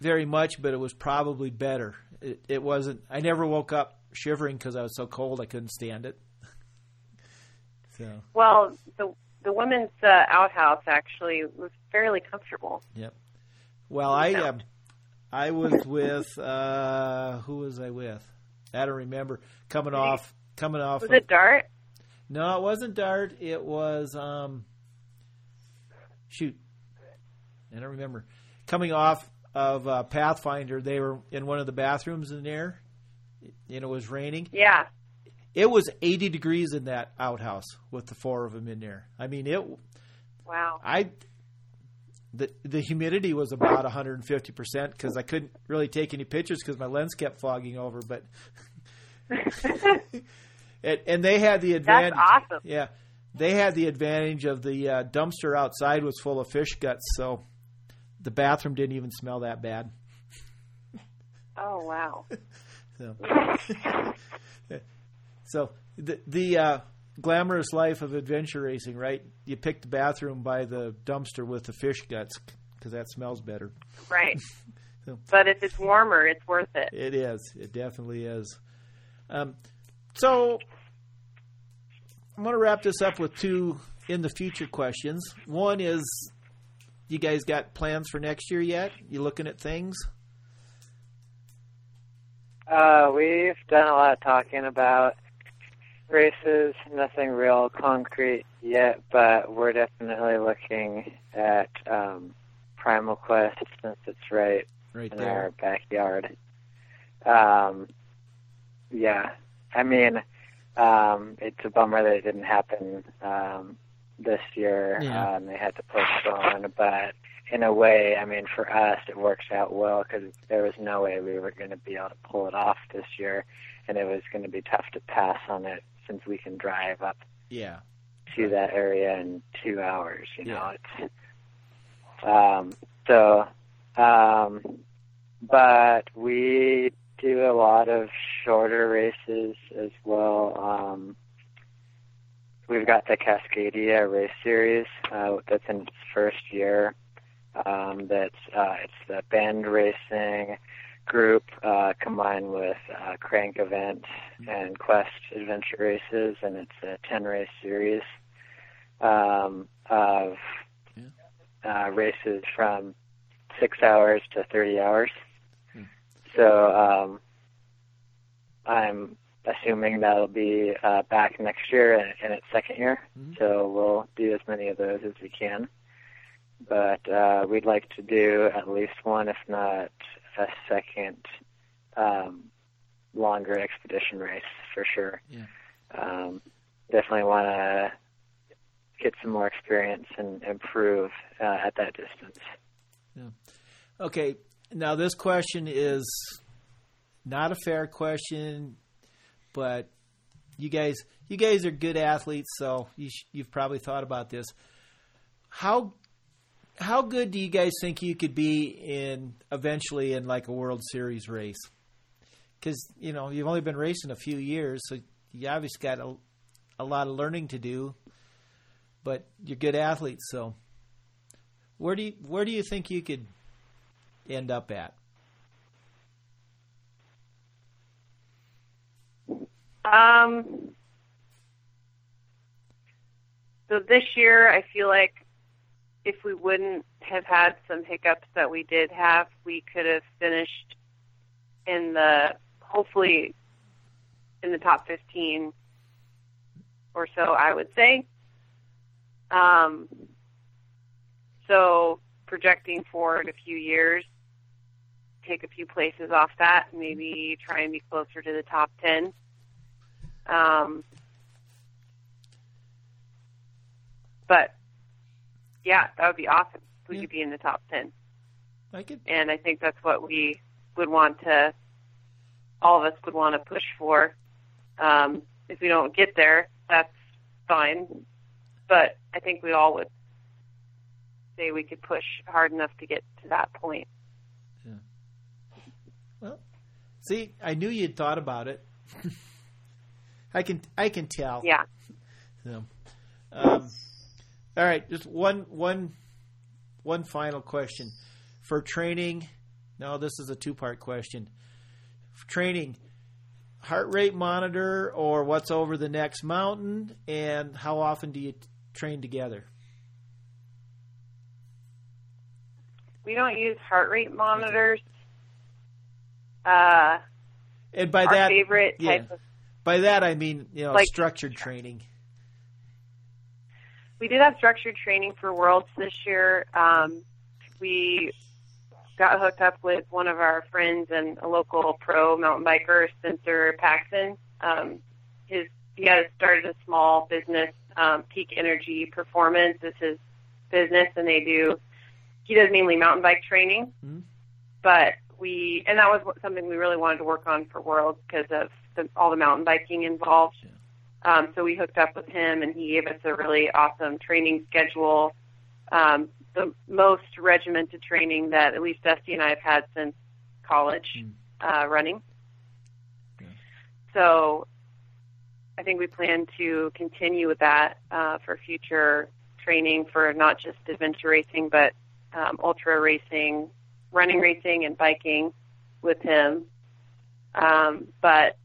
very much, but it was probably better. It, it wasn't. I never woke up shivering because I was so cold I couldn't stand it. So. Well, the the women's uh, outhouse actually was fairly comfortable. Yep. Well, I um, I was with uh, who was I with? I don't remember. Coming off, coming off. Was of- it Dart? No, it wasn't Dart. It was um. Shoot, I don't remember. Coming off of uh, Pathfinder, they were in one of the bathrooms in there, and it was raining. Yeah. It was 80 degrees in that outhouse with the four of them in there. I mean, it Wow. I the the humidity was about 150 percent because I couldn't really take any pictures because my lens kept fogging over. But and, and they had the That's advantage. awesome. Yeah, they had the advantage of the uh, dumpster outside was full of fish guts, so the bathroom didn't even smell that bad. Oh wow. So, so the the uh, glamorous life of adventure racing, right? You pick the bathroom by the dumpster with the fish guts because that smells better. Right. So- But if it's warmer, it's worth it. It is. It definitely is. Um, so I'm going to wrap this up with two in the future questions. One is, you guys got plans for next year yet? You looking at things? Uh, we've done a lot of talking about races. Nothing real concrete yet, but we're definitely looking at um, Primal Quest since it's right Right in there. our backyard. Um, yeah, I mean, um, it's a bummer that it didn't happen um, this year. Yeah. Um, they had to postpone, but in a way, I mean, for us, it works out well because there was no way we were going to be able to pull it off this year, and it was going to be tough to pass on it since we can drive up Yeah. to that area in two hours. You know, Yeah. it's um, so. Um, but we do a lot of shorter races as well. Um, we've got the Cascadia Race Series uh, that's in its first year. Um, that's uh, it's the band racing group uh, combined with uh, Crank Event and Quest Adventure Races, and it's a 10 race series um, of uh, races from six hours to 30 hours. Hmm. So um, I'm assuming that'll be uh, back next year in, in its second year. Mhm. So we'll do as many of those as we can. But uh, we'd like to do at least one, if not a second, um, longer expedition race for sure. Yeah. Um, definitely want to get some more experience and improve uh, at that distance. Okay. Now this question is not a fair question, but you guys, you guys are good athletes, so you sh- you've probably thought about this. How how good do you guys think you could be in eventually in like a World Series race? Because you know you've only been racing a few years, so you obviously got a, a lot of learning to do. But you're good athletes, so where do you where do you think you could end up at? Um, so this year, I feel like if we wouldn't have had some hiccups that we did have, we could have finished in the hopefully in the top 15 or so, I would say. Um, so projecting forward a few years, take a few places off that, maybe try and be closer to the top 10. Um, but yeah, that would be awesome. We Yeah. could be in the top 10. I could And I think that's what we would want to, all of us would want to push for. Um, if we don't get there, that's fine. But I think we all would say we could push hard enough to get to that point. Yeah. Well, see. I knew you'd thought about it. I can I can tell. Yeah. So, um, all right, just one one one final question for training. No, this is a two part question. For training, heart rate monitor or what's over the next mountain, and how often do you t- train together? We don't use heart rate monitors. Uh, And by that, favorite yeah. type of by that I mean you know Like- structured training. We did have structured training for Worlds this year. Um, we got hooked up with one of our friends and a local pro mountain biker, Spencer Paxton. Um, his he has started a small business, um, Peak Energy Performance is his business, and they do. He does mainly mountain bike training, Mhm. but we and that was something we really wanted to work on for Worlds because of the, all the mountain biking involved. Um, so we hooked up with him, and he gave us a really awesome training schedule. Um, the most regimented training that at least Dusty and I have had since college Mm. uh, running. Yeah. So I think we plan to continue with that uh, for future training for not just adventure racing, but um, ultra racing, running racing, and biking with him. Um, but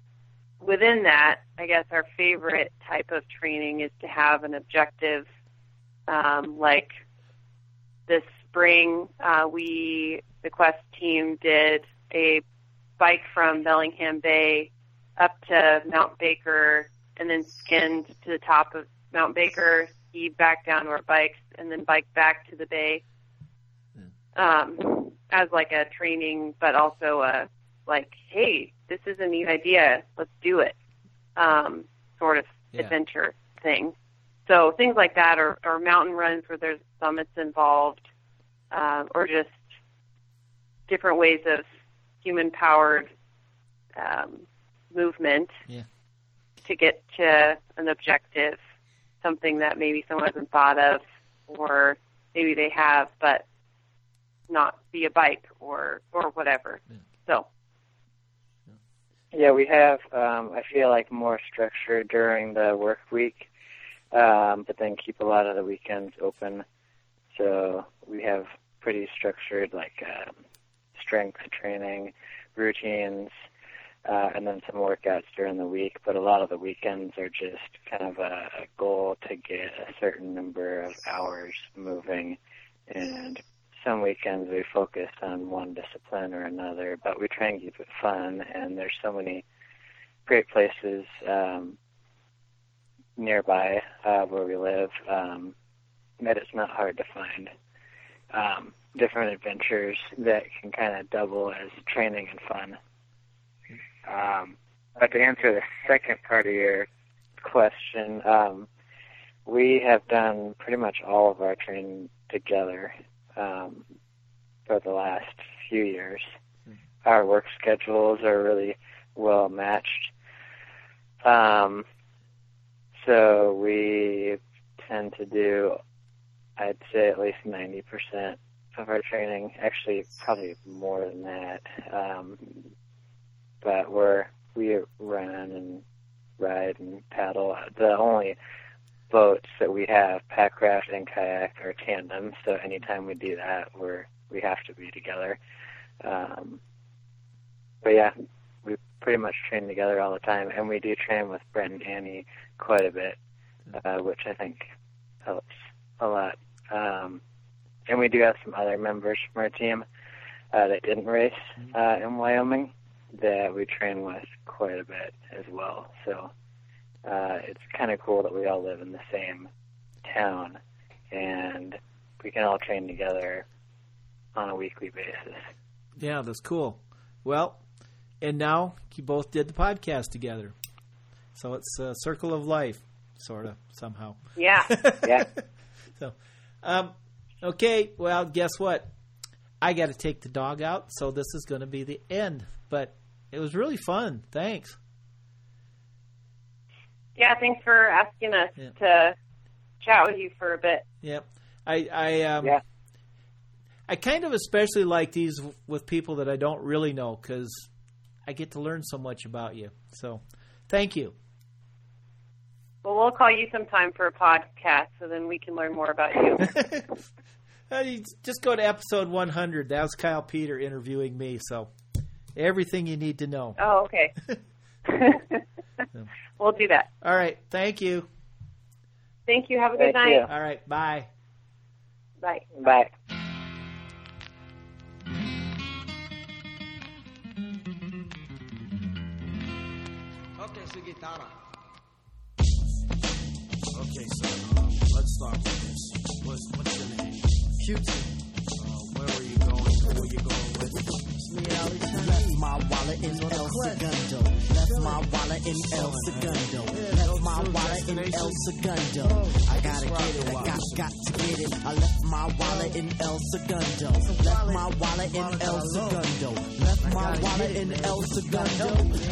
within that, I guess our favorite type of training is to have an objective. Um, like this spring, uh, we the Quest team did a bike from Bellingham Bay up to Mount Baker, and then skinned to the top of Mount Baker, skied back down to our bikes, and then bike back to the bay. Um, as like a training, but also a like, hey, this is a neat idea, let's do it, um, sort of Yeah. adventure thing. So things like that, or, or mountain runs where there's summits involved, um, or just different ways of human-powered um, movement Yeah. to get to an objective, something that maybe someone hasn't thought of, or maybe they have, but not via bike or or whatever. So Yeah, we have. Um, I feel like more structure during the work week, um, but then keep a lot of the weekends open. So we have pretty structured like um, strength training routines, uh, and then some workouts during the week. But a lot of the weekends are just kind of a, a goal to get a certain number of hours moving, and some weekends we focus on one discipline or another, but we try and keep it fun. And there's so many great places um, nearby uh, where we live um, that it's not hard to find um, different adventures that can kind of double as training and fun. Um, but to answer the second part of your question, um, we have done pretty much all of our training together um, for the last few years. Our work schedules are really well matched. Um, so we tend to do, I'd say, at least 90% of our training. Actually, probably more than that. Um, but we're we run and ride and paddle. The only boats that we have, packraft and kayak, are tandem. So anytime we do that, we're we have to be together. Um, but yeah, we pretty much train together all the time, and we do train with Brent and Annie quite a bit, uh, which I think helps a lot. Um, and we do have some other members from our team uh, that didn't race uh, in Wyoming that we train with quite a bit as well. So uh, it's kind of cool that we all live in the same town and we can all train together on a weekly basis. Yeah, that's cool. Well, and now you both did the podcast together. So it's a circle of life, sort of, somehow. yeah, Yeah. So, um, okay, well, guess what? I got to take the dog out, so this is going to be the end. But it was really fun. Thanks. Yeah. Thanks for asking us Yeah. to chat with you for a bit. Yep. I I um Yeah. I kind of especially like these with people that I don't really know because I get to learn so much about you. So, thank you. Well, we'll call you sometime for a podcast, so then we can learn more about. You just go to episode 100. That was Kyle Peter interviewing me. So, everything you need to know. oh, okay. we'll do that. All right. Thank you. Thank you. Have a good Thank night. you. All right. Bye. Bye. Bye. Okay, so guitarra. Okay, so uh, let's start with this. What's, what's your name? Future. Where are you going? Who are you going with? Left my wallet in El Segundo. Left my wallet in El Segundo. Left my wallet in El Segundo. I gotta get it. I got got to get it. I left my wallet in El Segundo. Left my wallet in El Segundo. Left my wallet in El Segundo.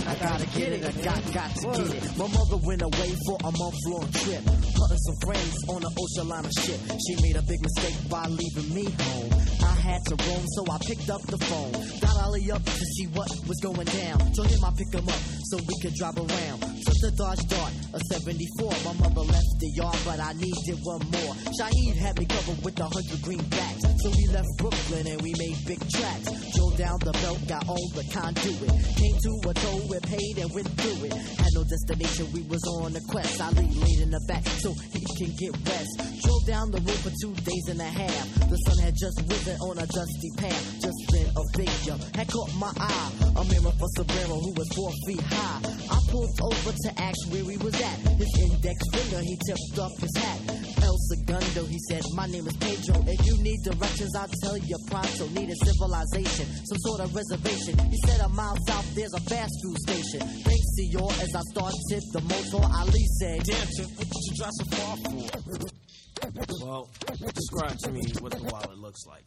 I gotta get it. I got got to get it. My mother went away for a month long trip. Hunting some friends on an ocean liner ship. She made a big mistake by leaving me home. I had to roam, so I picked up the phone. Got Ali up to see what was going down. Told him I'd pick him up so we could drive around A Dodge Dart, a 74. My mother left the yard, but I needed one more. Shaheed had me covered with a hundred greenbacks. So we left Brooklyn and we made big tracks. Drove down the belt, got all the conduit. Came to a toll, we paid and went through it. Had no destination, we was on a quest. I laid in the back so he can get rest. Drove down the road for two days and a half. The sun had just risen on a dusty path. Just then a figure had caught my eye. A mirror for Sombrero who was four feet high. I pulled over to ask where he was at. His index finger, he tipped off his hat. El Segundo, he said, My name is Pedro. If you need directions, I'll tell you pronto. Need a civilization, some sort of reservation. He said, A mile south, there's a fast food station. Thanks you as I started the motor, Ali said, Damn, Tip, what you drive so far for? Well, describe to me what the wallet looks like.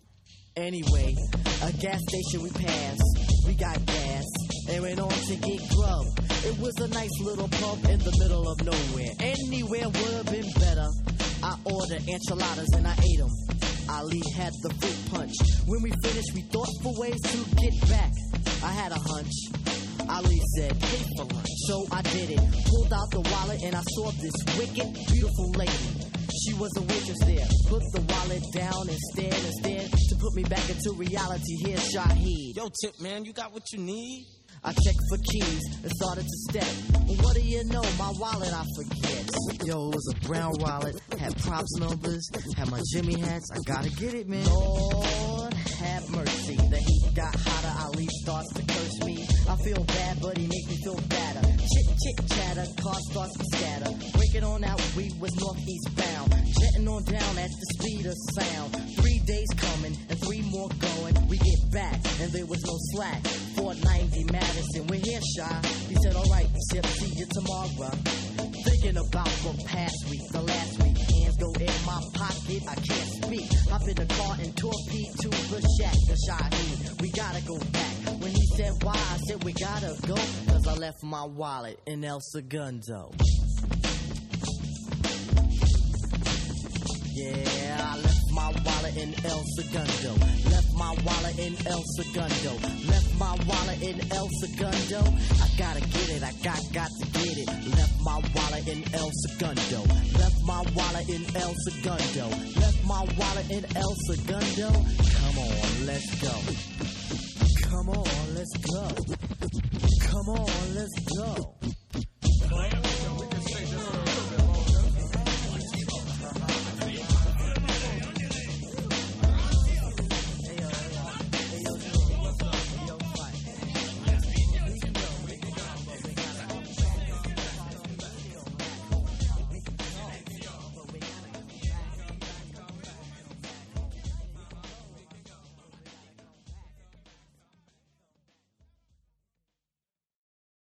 Anyway, a gas station we passed. We got gas and went on to get grub. It was a nice little pub in the middle of nowhere. Anywhere would have been better. I ordered enchiladas and I ate them. Ali had the fruit punch. When we finished, we thought for ways to get back. I had a hunch. Ali said, pay for lunch. So I did it. Pulled out the wallet and I saw this wicked, beautiful lady. She was a waitress there. Put the wallet down and stared and stared to put me back into reality. Here, Shaheed. Yo, Tip, man, you got what you need? I checked for keys and started to step. But what do you know? My wallet I forget. Yo, it was a brown wallet, had props numbers, had my Jimmy hats. I gotta get it, man. Lord have mercy. The heat got hotter. Ali starts to curse me. I feel bad, but he makes me feel better. Chit chit chatter, car starts to scatter. Breaking on out, we was northeast bound. Jetting on down at the speed of sound. Three days coming and three more going. We get back and there was no slack. 490 Madison, we're here, shy. He said, alright, Tip, see you tomorrow. Thinking about the past week, the last week. Hands go in my pocket, I can't speak. Hop in the car and torpedo to the shack, the Shaheed. We gotta go back. When he said why, I said we gotta go. Cause I left my wallet in El Segundo. Yeah, I left my wallet in El Segundo. Left my wallet in El Segundo. Left my wallet in El Segundo. I gotta get it, I got got to get it. Left my wallet in El Segundo. Left my wallet in El Segundo. Left my wallet in El Segundo. Come on, let's go. Come on, let's go. Come on, let's go.